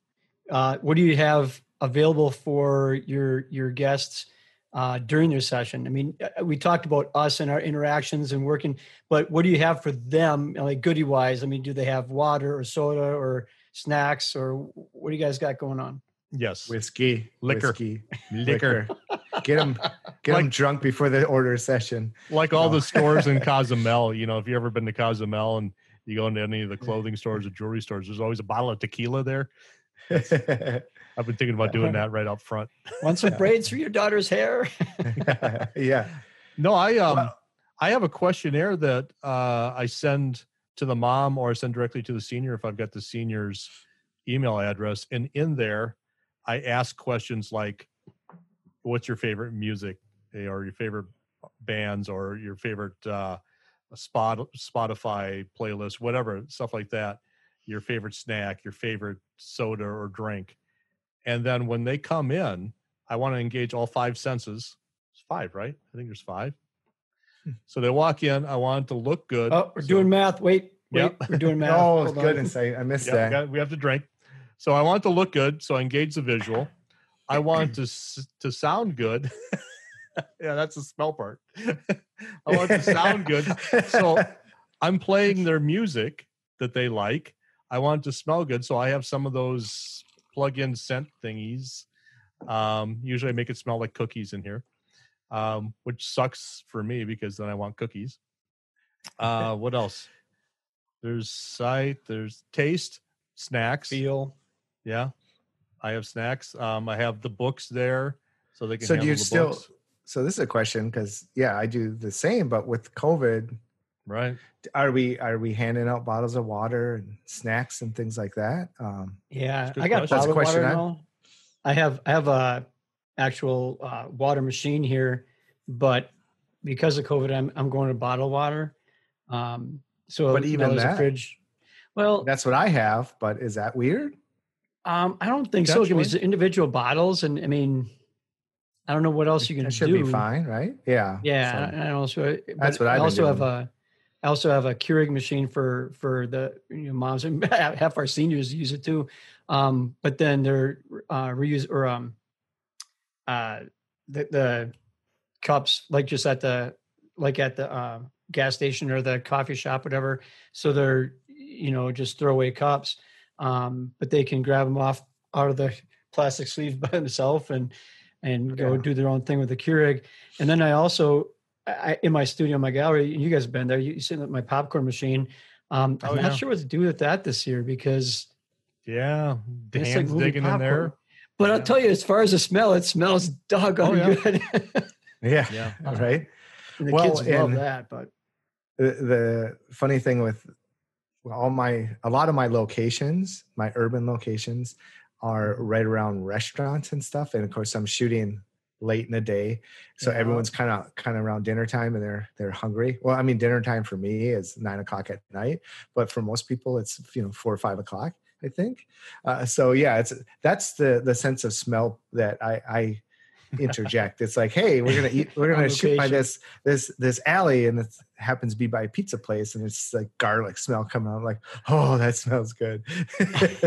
Uh, what do you have available for your your guests uh, during their session? I mean, uh, we talked about us and our interactions and working, but what do you have for them, like goodie wise? I mean, do they have water or soda or snacks or what do you guys got going on? Yes. Whiskey, Liquor. whiskey, Liquor. Get them, get them drunk before the order session. like all No. the stores in Cozumel, you know, if you ever been to Cozumel and you go into any of the clothing stores or jewelry stores, there's always a bottle of tequila there. I've been thinking about doing that right up front. Want some braids for your daughter's hair? yeah. No, I um Well- I have a questionnaire that uh I send to the mom or I send directly to the senior if I've got the senior's email address. And in there I ask questions like what's your favorite music eh, or your favorite bands or your favorite uh spot Spotify playlist, whatever, stuff like that. Your favorite snack, your favorite soda or drink. And then when they come in, I want to engage all five senses. It's five, right? I think there's five. Hmm. So they walk in. I want it to look good. Oh, we're So- doing math. Wait, wait, Yep. we're doing math. Oh Hold on. goodness, I, I missed Yeah, we, that. got- we have to drink. So I want it to look good. So I engage the visual. I want it to to sound good. yeah, that's the smell part. I want it to sound good. So I'm playing their music that they like. I want it to smell good. So I have some of those plug-in scent thingies. Um, usually I make it smell like cookies in here, um, which sucks for me because then I want cookies. Uh, what else? There's sight, there's taste, snacks. Feel. Yeah. I have snacks. Um, I have the books there so they can So do you the still? books. So this is a question because yeah, I do the same, but with COVID, Right. are we are we handing out bottles of water and snacks and things like that? Um, Yeah, That's a good I got question. That's a bottled question water I- now. I have I have a actual uh, water machine here, but because of COVID, I'm I'm going to bottle water. Um, so But even there's a that- fridge. Well, that's what I have, but is that weird? um, I don't think so. I mean, it's individual bottles, and I mean, I don't know what else you can That should do. be fine, right? Yeah. Yeah, So- and I also That's but what I've I been also have a I also have a Keurig machine for for the you know, moms and half our seniors use it too. Um, but then they're uh, reuse or um, uh, the the cups like just at the like at the uh, gas station or the coffee shop, whatever. So they're you know just throwaway cups, um, but they can grab them off out of the plastic sleeve by themselves and and go Yeah. do their own thing with the Keurig. And then I also, I, in my studio, my gallery, you guys have been there. You, you sitting at my popcorn machine. Um, I'm Oh, not yeah. sure what to do with that this year because Yeah. it's like Dan's movie digging in there. But I'll tell you, as far as the smell, it smells doggone Oh, yeah. good. Yeah. Yeah. Right. and the Well, kids love and- that. But the, the funny thing with all my a lot of my locations my urban locations are right around restaurants and stuff and of course i'm shooting late in the day so Yeah. everyone's kind of kind of around dinner time and they're they're hungry. Well i mean dinner time for me is nine o'clock at night but for most people it's you know four or five o'clock i think. Uh, so yeah it's that's the the sense of smell that i i interject. It's like hey we're gonna eat we're gonna On shoot by this this this alley and it happens to be by a pizza place and it's like garlic smell coming out like oh that smells good.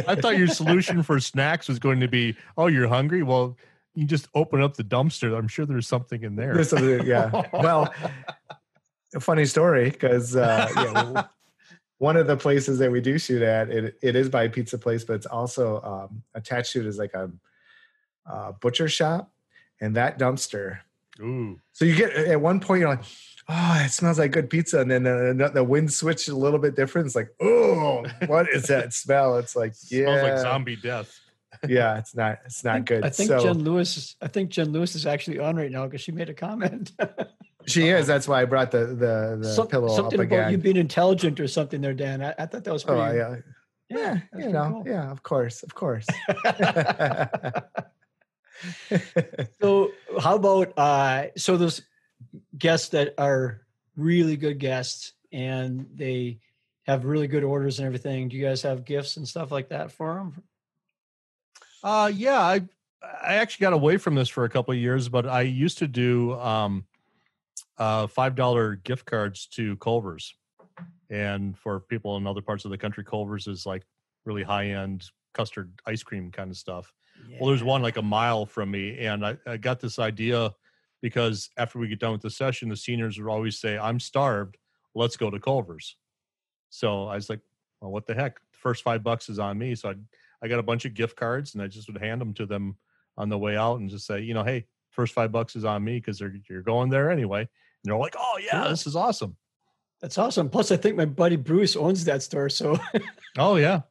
I thought your solution for snacks was going to be, oh, you're hungry? Well, you just open up the dumpster. I'm sure there's something in there. There's something- yeah well a funny story because uh yeah one of the places that we do shoot at it, it is by a pizza place but it's also um attached to it is like a, uh butcher shop and that dumpster Ooh. So you get at one point you're like, oh, it smells like good pizza, and then the, the wind switched a little bit different. It's like, oh, what is that smell? It's like, yeah, Smells like zombie death. Yeah, it's not, it's I not think, good. I think so Jen Lewis. Is, I think Jen Lewis is actually on right now because she made a comment. she is. That's why I brought the the, the Some- pillow something up about again. you being intelligent or something there, Dan. I, I thought that was oh pretty. yeah, yeah, yeah, you know, cool. yeah, of course, of course. So how about uh so those guests that are really good guests and they have really good orders and everything. Do you guys have gifts and stuff like that for them? Uh, yeah, I I actually got away from this for a couple of years, but I used to do um, uh, five dollar gift cards to Culver's, and for people in other parts of the country, Culver's is like really high end custard ice cream kind of stuff. Well, there's one like a mile from me, and I, I got this idea because after we get done with the session, the seniors would always say, "I'm starved. Let's go to Culver's." So I was like, "Well, what the heck? The first five bucks is on me." So I I got a bunch of gift cards, and I just would hand them to them on the way out, and just say, you know, "Hey, first five bucks is on me because you're going there anyway." And they're like, "Oh yeah, this is awesome." That's awesome. Plus, I think my buddy Bruce owns that store, so Oh yeah,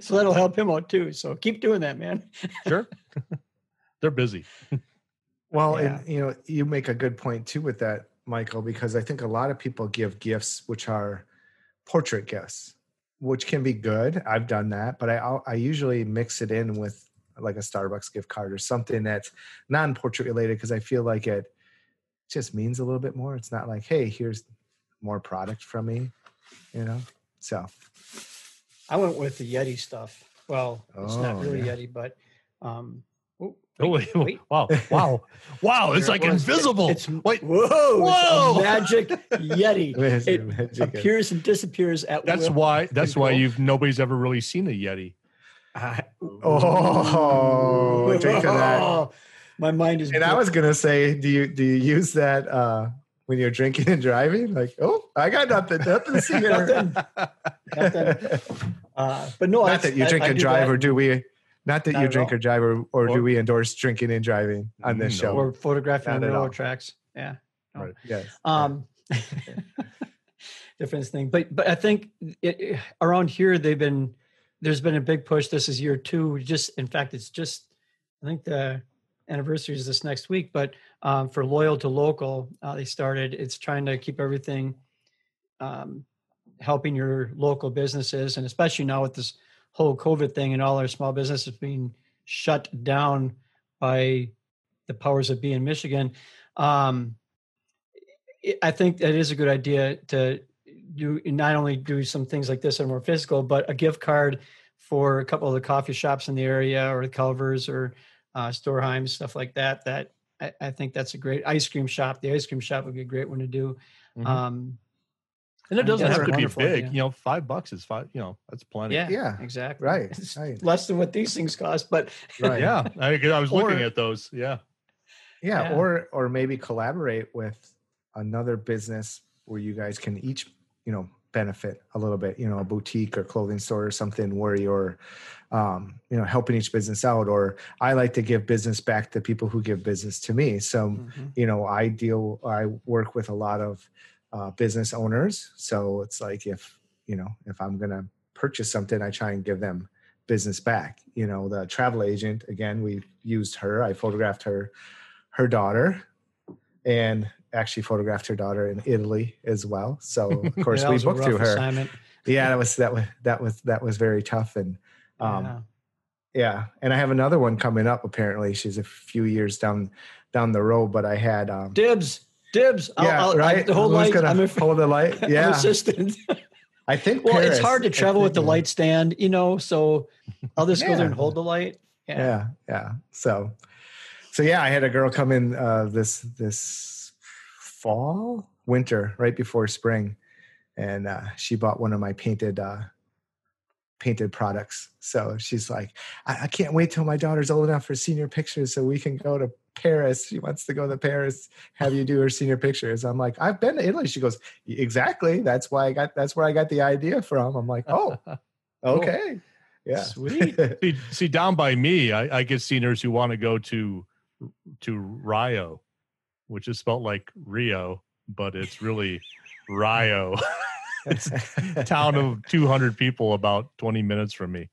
so that'll help him out too. So keep doing that, man. sure. they're busy. Well, Yeah. and you know, you make a good point too with that, Michael, because I think a lot of people give gifts which are portrait gifts, which can be good. I've done that, but I I'll- usually mix it in with like a Starbucks gift card or something that's non-portrait related because I feel like it just means a little bit more. It's not like, hey, here's more product from me, you know. So I went with the Yeti stuff. Well, it's not Oh, really yeah. Yeti, but um, oh, Oh, wait, wait, wait. wow, wow, wow! It's like it invisible. It's Wait, whoa, Whoa! It's a magic Yeti. It magic. appears and disappears at that's will. why. That's why you've nobody's ever really seen a Yeti. I- Oh, drink of that. Oh, My mind is. And I was gonna say, do you do you use that uh when you're drinking and driving? Like, oh, I got nothing, nothing to see here. Nothing. Nothing. Uh, but no, not that's- that you I- drink I and do drive, that. or do we? Not that Not you drink all. or drive, or, or Or- do we endorse drinking and driving on this No. show? or photographing on Not at all. railroad tracks. Yeah. No. Right. yes. Um, different thing, but but I think it, it- around here they've been there's been a big push. This is year two. Just in fact, it's just I think the anniversary is this next week. But um, for loyal to local, uh, they started. It's trying to keep everything um, helping your local businesses, and especially now with this whole COVID thing and all our small businesses being shut down by the powers that be in Michigan. Um, I think that is a good idea to do not only do some things like this that are more physical, but a gift card for a couple of the coffee shops in the area or the Culvers or uh, Storeheims, stuff like that. That I, I think that's a great ice cream shop. The ice cream shop would be a great one to do. Mhm. Um, and it doesn't that's have to be big. idea. You know, five bucks is five. You know, that's plenty. yeah, Yeah. exactly. Right, It's right. less than what these things cost, but Right. yeah. I, I was looking Or- at those. Yeah. Yeah, Yeah. or or maybe collaborate with another business where you guys can each, you know, benefit a little bit. You know, a boutique or clothing store or something where you're, um, you know, helping each business out. Or I like to give business back to people who give business to me. So Mhm. you know i deal i work with a lot of uh, business owners so it's like if you know if i'm gonna purchase something i try and give them business back you know the travel agent again we used her i photographed her her daughter and actually photographed her daughter in italy as well so of course we booked through her Assignment. yeah that was that was that was that was very tough and um Yeah. yeah, and I have another one coming up. Apparently, she's a few years down down the road. But I had, um, Dibs, dibs. I'll, yeah, I'll, right. the whole Who's light. I'm, a, hold the light? Yeah, assistant. I think. Well, it's hard to travel with the light stand, you know. So I'll just go there and hold the light. Yeah. Yeah, yeah. So, so yeah, I had a girl come in uh, this this fall, winter, right before spring, and uh, she bought one of my painted uh, painted products. So she's like, I, I can't wait till my daughter's old enough for senior pictures, so we can go to Paris. She wants to go to Paris, have you do her senior pictures. I'm like, I've been to Italy. She goes, exactly. That's why I got. That's where I got the idea from. I'm like, oh, okay, yeah, Sweet. see, see, down by me, I, I get seniors who want to go to to Rio, which is spelled like Rio, but it's really Rio. it's a town of 200 people about 20 minutes from me.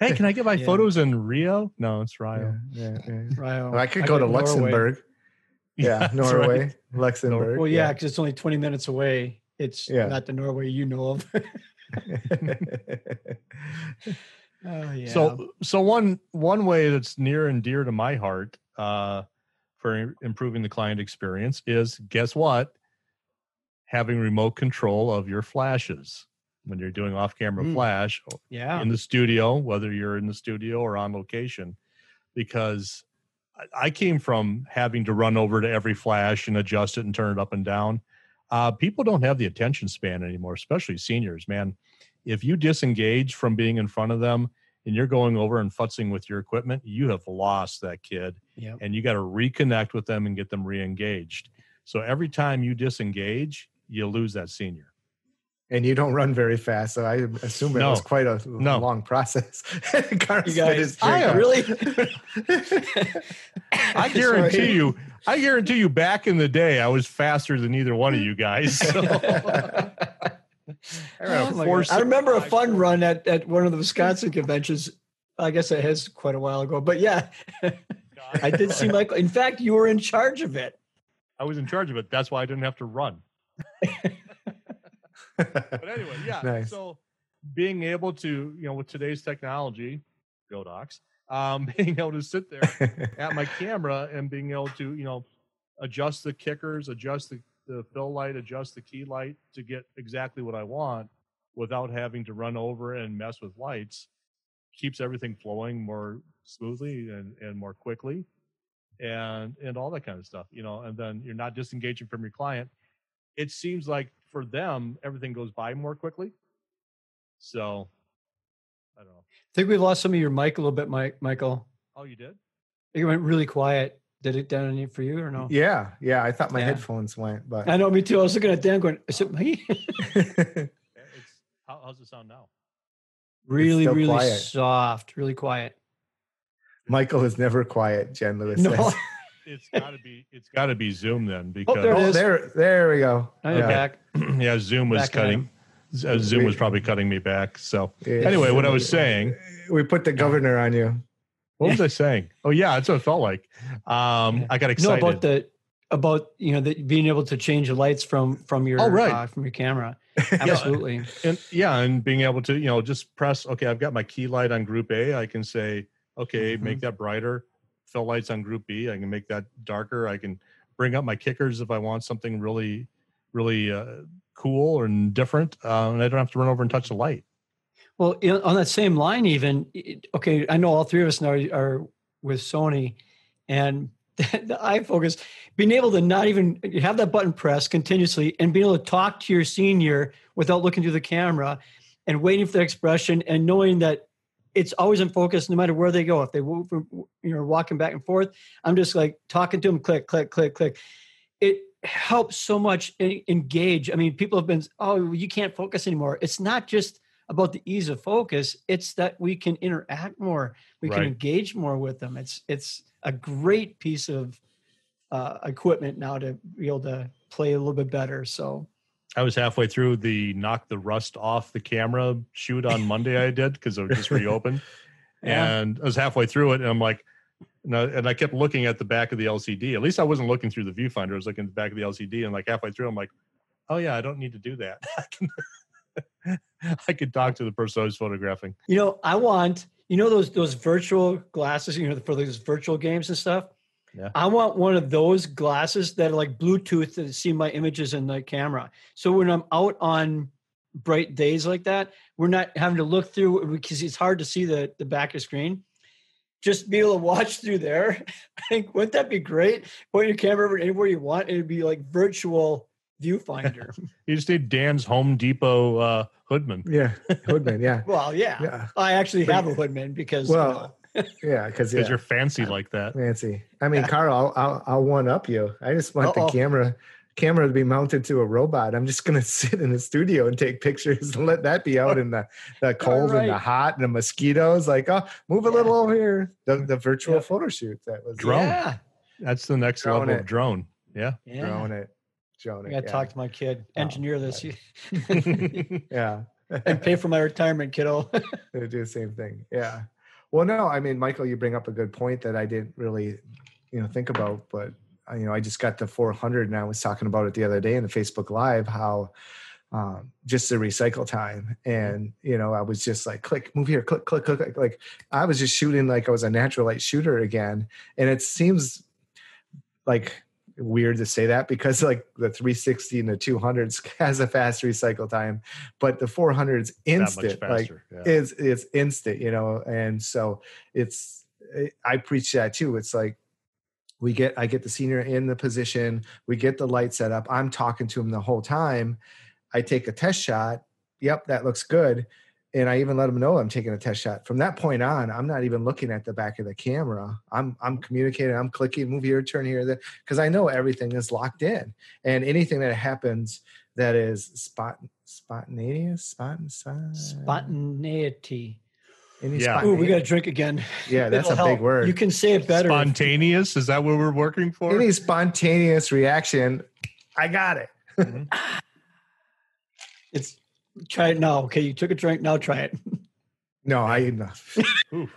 Hey, can I get my Yeah. photos in Rio? No, it's Rio. yeah, yeah, yeah. Right. I could go to Norway. Luxembourg. Yeah, Norway, right. Luxembourg. Well, yeah, because it's only 20 minutes away. It's Yeah. not the Norway you know of. oh, yeah. So, so one one way that's near and dear to my heart uh, for improving the client experience is guess what? Having remote control of your flashes when you're doing off-camera Mm. flash yeah. in the studio, whether you're in the studio or on location, because I- came from having to run over to every flash and adjust it and turn it up and down. Uh, people don't have the attention span anymore, especially seniors. Man, if you disengage from being in front of them and you're going over and futzing with your equipment, you have lost that kid Yeah. and you got to reconnect with them and get them re-engaged. So every time you disengage, you lose that senior. And you don't run very fast, so I assume it No. was quite a No. long process. You guys- I am. Really? I guarantee you, I guarantee you back in the day, I was faster than either one of you guys. So. I ran Oh my four God. I remember a fun run at, at one of the Wisconsin conventions. I guess it has quite a while ago, but yeah, I did see Michael. In fact, you were in charge of it. I was in charge of it. That's why I didn't have to run. But anyway, yeah. Nice. So being able to, you know, with today's technology, Godox, um, being able to sit there at my camera and being able to, you know, adjust the kickers, adjust the, the fill light, adjust the key light to get exactly what I want without having to run over and mess with lights keeps everything flowing more smoothly and, and more quickly and and all that kind of stuff you know and then you're not disengaging from your client it seems like for them everything goes by more quickly so i don't know I think we lost some of your mic a little bit, Mike. Michael, oh you did it went really quiet. Did it down any for you or no? yeah, yeah. I thought my Yeah. headphones went, but I know, me too. I was looking at Dan, going, "Is it me?" Eh, it's how, how's it sound now really, really quiet. soft, really quiet. Michael is never quiet. Jen Lewis No, says. it's got to be it's got to be zoom then Oh, because there Oh, there, there we go. I'm Yeah. back. yeah zoom was Back cutting uh, zoom was probably cutting me back so Yeah. anyway what i was saying we put the governor on you. what was i saying oh yeah that's what it felt like um Yeah. i got No, excited about the about you know the, being able to change the lights from from your Oh, right. uh, from your camera. Absolutely. and yeah and being able to you know just press okay i've got my key light on group a i can say okay Mm-hmm. make that brighter fill lights on group b. I can make that darker. I can bring up my kickers if i want something really really uh, cool and different uh, and i don't have to run over and touch the light. Well, on that same line, even okay, I know all three of us now are with Sony, and the eye focus, being able to not even have that button pressed continuously and being able to talk to your senior without looking through the camera and waiting for the expression and knowing that it's always in focus no matter where they go. If they you know, walking back and forth, I'm just like talking to them, click, click, click, click. It helps so much engage. I mean, people have been, oh, you can't focus anymore. It's not just about the ease of focus it's that we can interact more we can engage more with them it's it's a great piece of uh, equipment now to be able to play a little bit better so i was halfway through the knock the rust off the camera shoot on monday i did because it was just reopened Yeah. and i was halfway through it and i'm like no, and I kept looking at the back of the LCD. At least I wasn't looking through the viewfinder. I was looking at the back of the LCD, and like halfway through, I'm like, "Oh yeah, I don't need to do that. I can, I could talk to the person I was photographing." you know i want you know those those virtual glasses you know for those virtual games and stuff Yeah. i want one of those glasses that are like bluetooth to see my images in the camera so when i'm out on bright days like that we're not having to look through because it's hard to see the the back of the screen just be able to watch through there i think wouldn't that be great point your camera over anywhere you want and it'd be like virtual viewfinder You just need Dan's Home Depot uh, hoodman. Yeah, Hoodman. Yeah, well yeah. yeah, i actually have a hoodman because Well, know, yeah. Because because yeah, you're fancy like that. fancy. I mean, Carl, I'll, I'll I'll one up you. I just want Uh-oh. the camera camera to be mounted to a robot. I'm just gonna sit in the studio and take pictures and let that be out in the the cold and the hot and the mosquitoes. Like, oh, move a Yeah. little over here. The the virtual Yeah. photo shoot that was Drone. yeah That's the next Drone level it. of drone. Yeah. yeah drone it, drone it. I it. got to yeah. talk to my kid, Oh, engineer this, yeah. and pay for my retirement, kiddo. they do the same thing. Yeah. Well, no, I mean, Michael, you bring up a good point that I didn't really, you know, think about, but uh, you know, I just got the 400 and I was talking about it the other day in the Facebook Live how um, just the recycle time, and you know, I was just like, click, move here, click, click, click, click. Like I was just shooting like I was a natural light shooter again, and it seems like weird to say that because like the 360 and the 200s has a fast recycle time but the 400s That much instant like yeah. it's it's instant you know? And so it's eh, i preach that too. It's like we get i get the senior in the position we get the light set up i'm talking to him the whole time i take a test shot yep that looks good and I even let them know I'm taking a test shot. From that point on, I'm not even looking at the back of the camera. I'm I'm communicating. I'm clicking, move here, turn here, there, because I know everything is locked in. And anything that happens that is spot spontaneous, spot, spot Spontaneity. any Yeah. Ooh, we got to drink again. yeah, that's a It'll big word. You can say it better. Spontaneous is that what we're working for? any spontaneous reaction, I got it. Mm-hmm. It's try it now. Okay, you took a drink. Now try it. No, I no. Ooh.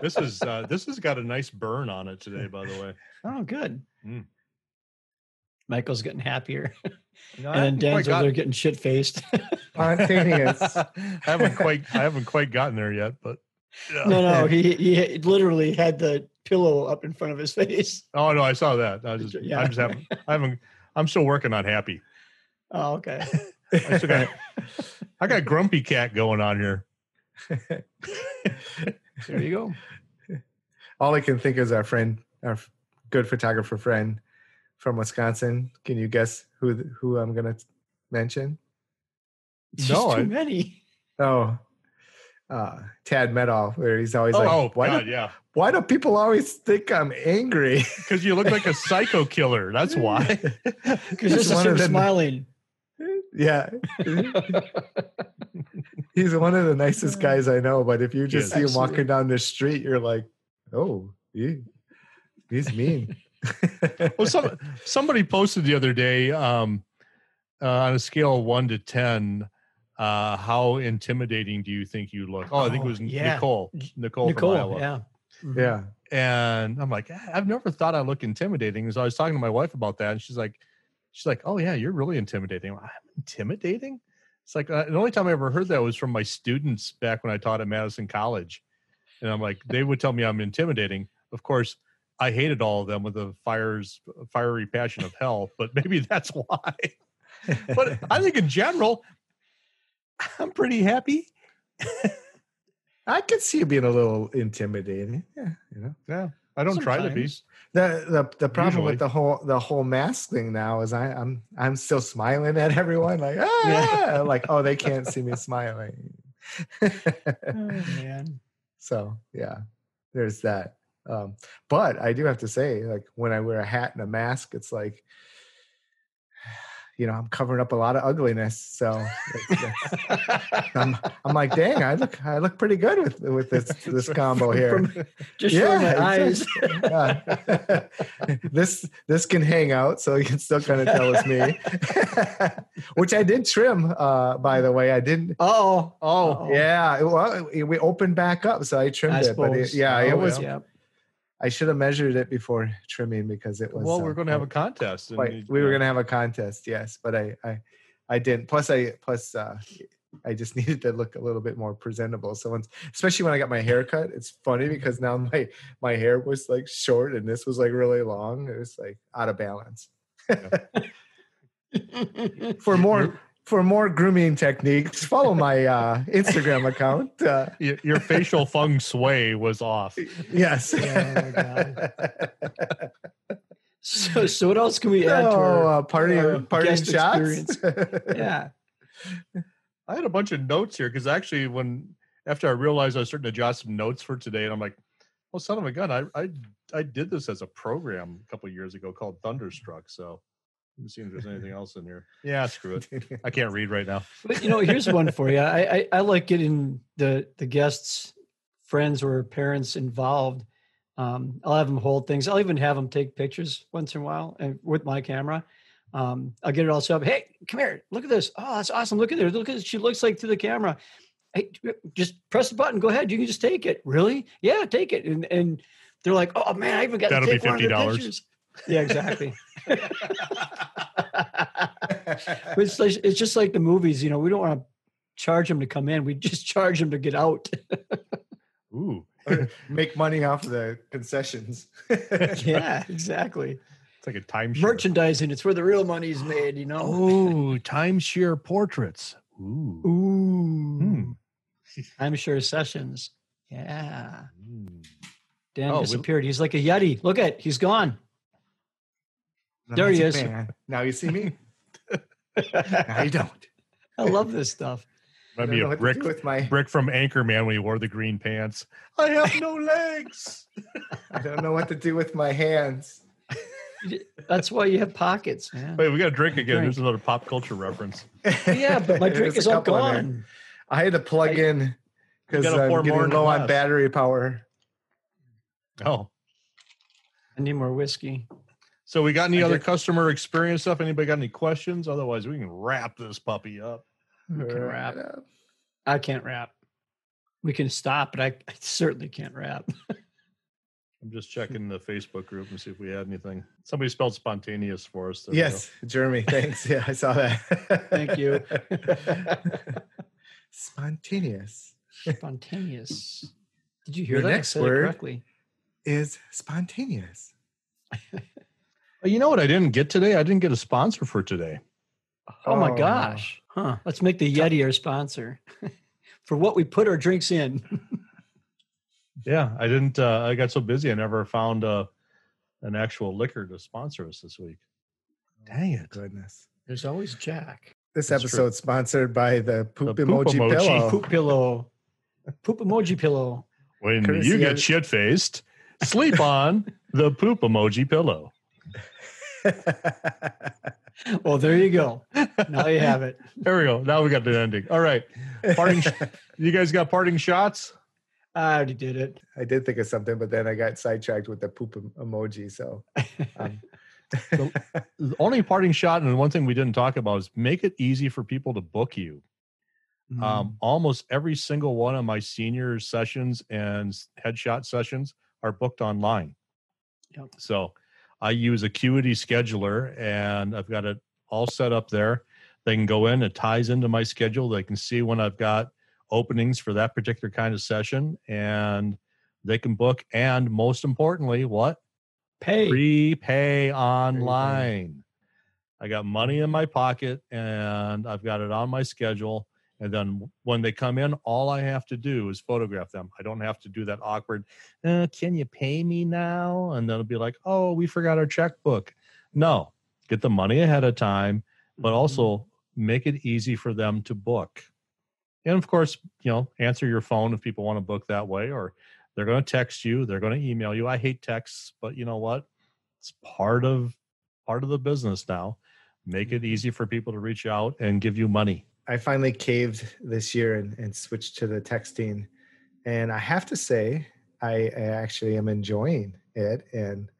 This is uh, this has got a nice burn on it today, by the way. Oh, good. Mm. Michael's getting happier, You know, I and then haven't Dan's over there getting shit faced. spontaneous. I haven't quite I haven't quite gotten there yet, but yeah. no, no, he he literally had the pillow up in front of his face. Oh no, I saw that. I was just Yeah. I'm just having I haven't I'm still working on happy. Oh, okay. I got I got grumpy cat going on here. There you go. All I can think is our friend, our good photographer friend from Wisconsin. Can you guess who who I'm gonna mention? It's No, too I- many. Oh, uh, Tad Medoff, where he's always like, oh why, God, do, yeah. why do people always think I'm angry? Because you look like a psycho killer. That's why. Because He's this is one him of the- smiling. Yeah, he's one of the nicest guys I know. But if you just see him walking down the street, you're like, oh, he, he's mean. Well, some somebody posted the other day um, uh, on a scale of one to ten. Uh, how intimidating do you think you look? Oh, I think it Oh, was yeah. Nicole. Nicole, Nicole, from Iowa. yeah. Mhm. yeah, And I'm like, "Ah, I've never thought I look intimidating. So I was talking to my wife about that, and she's like, she's like, oh yeah, you're really intimidating. I'm intimidating. It's like uh, the only time I ever heard that was from my students back when I taught at Madison College, and I'm like, they would tell me I'm intimidating. Of course, I hated all of them with a fires, fiery passion of hell. But maybe that's why. But I think in general, I'm pretty happy. I could see you being a little intimidating. Yeah, you know. Yeah, I don't try to be. The the the problem Usually. with the whole the whole mask thing now is I, I'm I'm still smiling at everyone like ah like oh they can't see me smiling. Oh, man. so yeah, there's that. Um, but I do have to say, like when I wear a hat and a mask, it's like you know I'm covering up a lot of ugliness. So it's- it's- I'm I'm like dang I look I look pretty good with with this this combo here. From- just showing my eyes. Yeah. this this can hang out, so you can still kind of tell it's me. Which I did trim, uh, by the way. I didn't. Oh, Oh, Yeah, well, we opened back up, so I trimmed I it. But it, suppose. yeah, it Oh, was. yeah. I should have measured it before trimming because it was. well, uh, we're going to have a quite- contest. and quite- you- we were going to have a contest, yes, but I, I, I didn't. Plus, I plus uh, I just needed to look a little bit more presentable. So once, especially when I got my hair cut, it's funny because now my my hair was like short and this was like really long. It was like out of balance. for more for more grooming techniques, follow my uh, Instagram account. Uh, your, your facial feng shui was off. yes. Oh, so, so what else can we add to oh, our, uh, party our party guest shots. yeah. I had a bunch of notes here because actually, when after I realized I was starting to jot some notes for today, and I'm like, "Well, son of a gun, I I I did this as a program a couple years ago called Thunderstruck." So let me see if there's anything else in here. Yeah, screw it. I can't read right now. But you know, here's one for you. I, I I like getting the the guests, friends or parents involved. Um, I'll have them hold things. I'll even have them take pictures once in a while, and with my camera. Um, I'll get it all set up. Hey, come here. Look at this. Oh, that's awesome. Look at her. Look at she looks like to the camera. Hey, just press the button. Go ahead. You can just take it. Really? Yeah, take it. And and they're like, oh man, I even got That'll to be take one of the $50. pictures. Yeah, exactly. It's, like, it's just like the movies, you know. We don't want to charge them to come in. We just charge them to get out. Ooh, Make money off of the concessions. yeah, exactly. it's like a timeshare. Merchandising. It's where the real money's made, you know. Oh, timeshare portraits. Ooh. Ooh. Hmm. I'm sure sessions. Yeah. Mm. Dan Oh, we- disappeared. He's like a yeti. Look at, he's gone. No, There he is. okay. Now you see me. now you don't. I love this stuff. I Might be a brick with my. brick from Anchorman when he wore the green pants. I have no legs. I don't know what to do with my hands. That's why you have pockets, man. Wait, we got to drink again. Drink. There's another pop culture reference. Yeah, but my drink is all couple in there. gone. I had to plug I- in because gotta I'm pour more in getting the low on glass. battery power. Oh, I need more whiskey. So we got any I other did- customer experience stuff? Anybody got any questions? Otherwise, we can wrap this puppy up. We can wrap. I can't wrap. We can stop, but I, I certainly can't wrap. I'm just checking the Facebook group and see if we had anything. Somebody spelled spontaneous for us. There. Yes, Jeremy. Thanks. Yeah, I saw that. Thank you. Spontaneous Spontaneous. Did you hear The that? next I said word- it correctly. is spontaneous. Oh, you know what I didn't get today? I didn't get a sponsor for today. Oh, my Oh, no. gosh. Huh. Let's make the Yeti our sponsor for what we put our drinks in. Yeah, I didn't. Uh, I got so busy, I never found uh, an actual liquor to sponsor us this week. Dang it! Goodness. There's always Jack. This That's true. episode sponsored by the poop The poop emoji, emoji. pillow. Poop pillow. Poop emoji pillow. When Courtesy you get of- shit faced, sleep on the poop emoji pillow. Well, there you go. Now you have it. There we go. Now we got the ending. All right, parting. sh- you guys got parting shots? I already did it. I did think of something, but then I got sidetracked with the poop emoji. So, um, The only parting shot, and one thing we didn't talk about is make it easy for people to book you. Mm. Um, almost every single one of my senior sessions and headshot sessions are booked online. Yep. So I use Acuity Scheduler and I've got it all set up there. They can go in, it ties into my schedule. They can see when I've got openings for that particular kind of session and they can book. And most importantly, what? Pay. Prepay online. I got money in my pocket and I've got it on my schedule. And then when they come in, all I have to do is photograph them. I don't have to do that awkward, uh, can you pay me now? And then it'll be like, oh, we forgot our checkbook. No, get the money ahead of time, but Mm-hmm. also make it easy for them to book. And of course, you know, answer your phone if people want to book that way, or they're going to text you, they're going to email you. I hate texts, but you know what? It's part of part of the business now. Make it easy for people to reach out and give you money. I finally caved this year and, and switched to the texting. And I have to say, I, I actually am enjoying it. And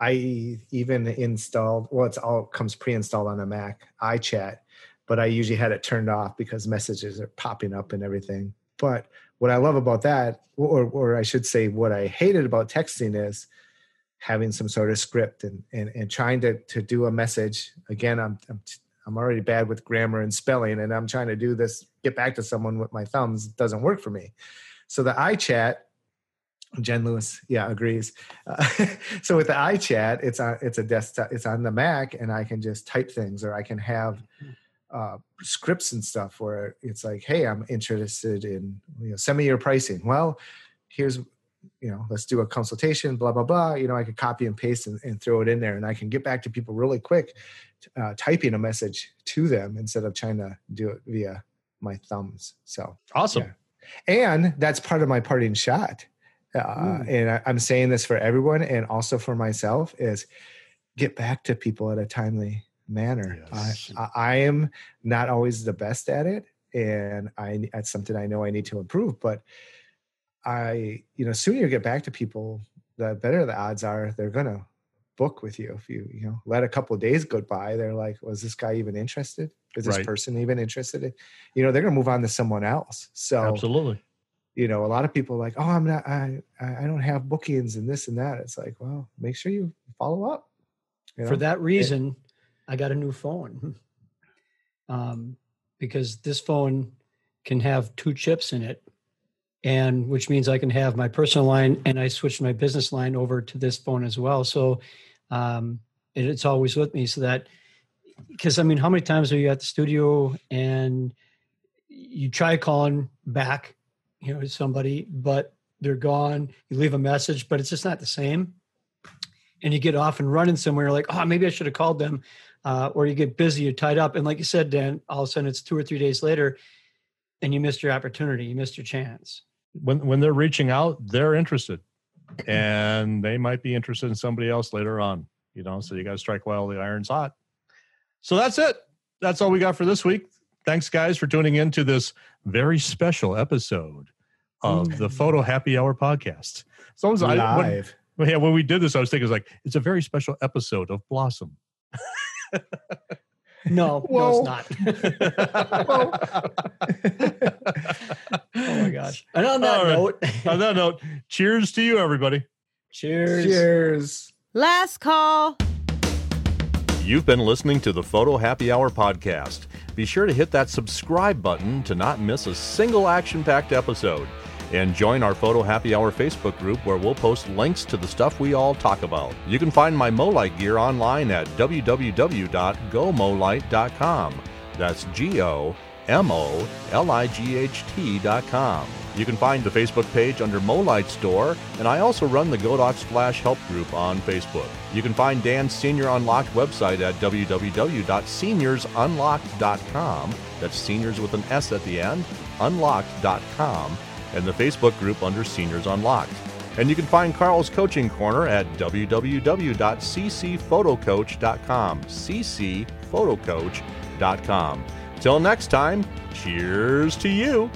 I even installed, well, it's all comes pre installed on a Mac, iChat, but I usually had it turned off because messages are popping up and everything. But what I love about that, or, or I should say, what I hated about texting is having some sort of script and, and, and trying to, to do a message. Again, I'm, I'm I'm already bad with grammar and spelling, and I'm trying to do this, get back to someone with my thumbs. Doesn't work for me. So the iChat, Jen Lewis, yeah, agrees. Uh, so with the iChat, it's on it's a desktop, it's on the Mac, and I can just type things, or I can have uh, scripts and stuff where it's like, hey, I'm interested in you know, send me your pricing. Well, here's you know, let's do a consultation, blah blah blah. You know, I could copy and paste and, and throw it in there, and I can get back to people really quick uh, typing a message to them instead of trying to do it via my thumbs. So, Awesome. Yeah. and that's part of my parting shot. Uh, Mm. and I, I'm saying this for everyone and also for myself is get back to people at a timely manner. Yes. I, I, I am not always the best at it, and I that's something I know I need to improve. But I, you know, sooner you get back to people, the better the odds are they're gonna book with you. If you, you know, let a couple of days go by, they're like, was this guy even interested? Is this Right. person even interested? In, you know, they're gonna move on to someone else. So Absolutely. you know, a lot of people are like, oh, I'm not, I, I don't have bookings and this and that. It's like, well, make sure you follow up. you For that reason, I got a new phone. Um, because this phone can have two chips in it, and which means I can have my personal line and I switched my business line over to this phone as well. So um, it, it's always with me so that because I mean, how many times are you at the studio and you try calling back, you know, somebody, but they're gone. You leave a message, but it's just not the same. And you get off and running somewhere, like, oh, maybe I should have called them. Uh, or you get busy, you're tied up. And like you said, Dan, all of a sudden it's two or three days later. and you missed your opportunity. You missed your chance. When when they're reaching out, they're interested, and they might be interested in somebody else later on. You know, so you got to strike while the iron's hot. So that's it. That's all we got for this week. Thanks, guys, for tuning in to this very special episode of the Photo Happy Hour podcast. So I was, I, when, well, yeah, when we did this, I was thinking, it was like, it's a very special episode of Blossom. No, Whoa. no, it's not. my gosh. And on that All right. note, On that note, cheers to you, everybody. cheers. Cheers. Last call. You've been listening to the Photo Happy Hour podcast. Be sure to hit that subscribe button to not miss a single action packed episode. And join our Photo Happy Hour Facebook group where we'll post links to the stuff we all talk about. You can find my MoLight gear online at www.gomolight.com. That's G O M O L I G H T.com. You can find the Facebook page under MoLight Store, and I also run the Godox Flash Help Group on Facebook. You can find Dan's Senior Unlocked website at www.seniorsunlocked.com. That's seniors with an S at the end, unlocked.com, and the Facebook group under Seniors Unlocked. And you can find Carl's Coaching Corner at www.ccphotocoach.com. ccphotocoach.com. Till next time, cheers to you.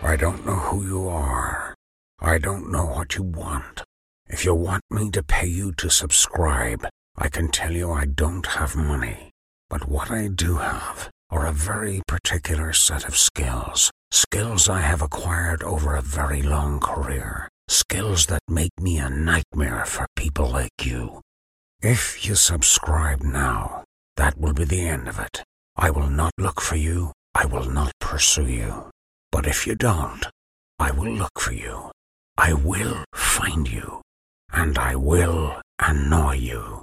I don't know who you are. I don't know what you want. If you want me to pay you to subscribe, I can tell you I don't have money. But what I do have are a very particular set of skills. Skills I have acquired over a very long career. Skills that make me a nightmare for people like you. If you subscribe now, that will be the end of it. I will not look for you. I will not pursue you. But if you don't, I will look for you. I will find you. And I will annoy you.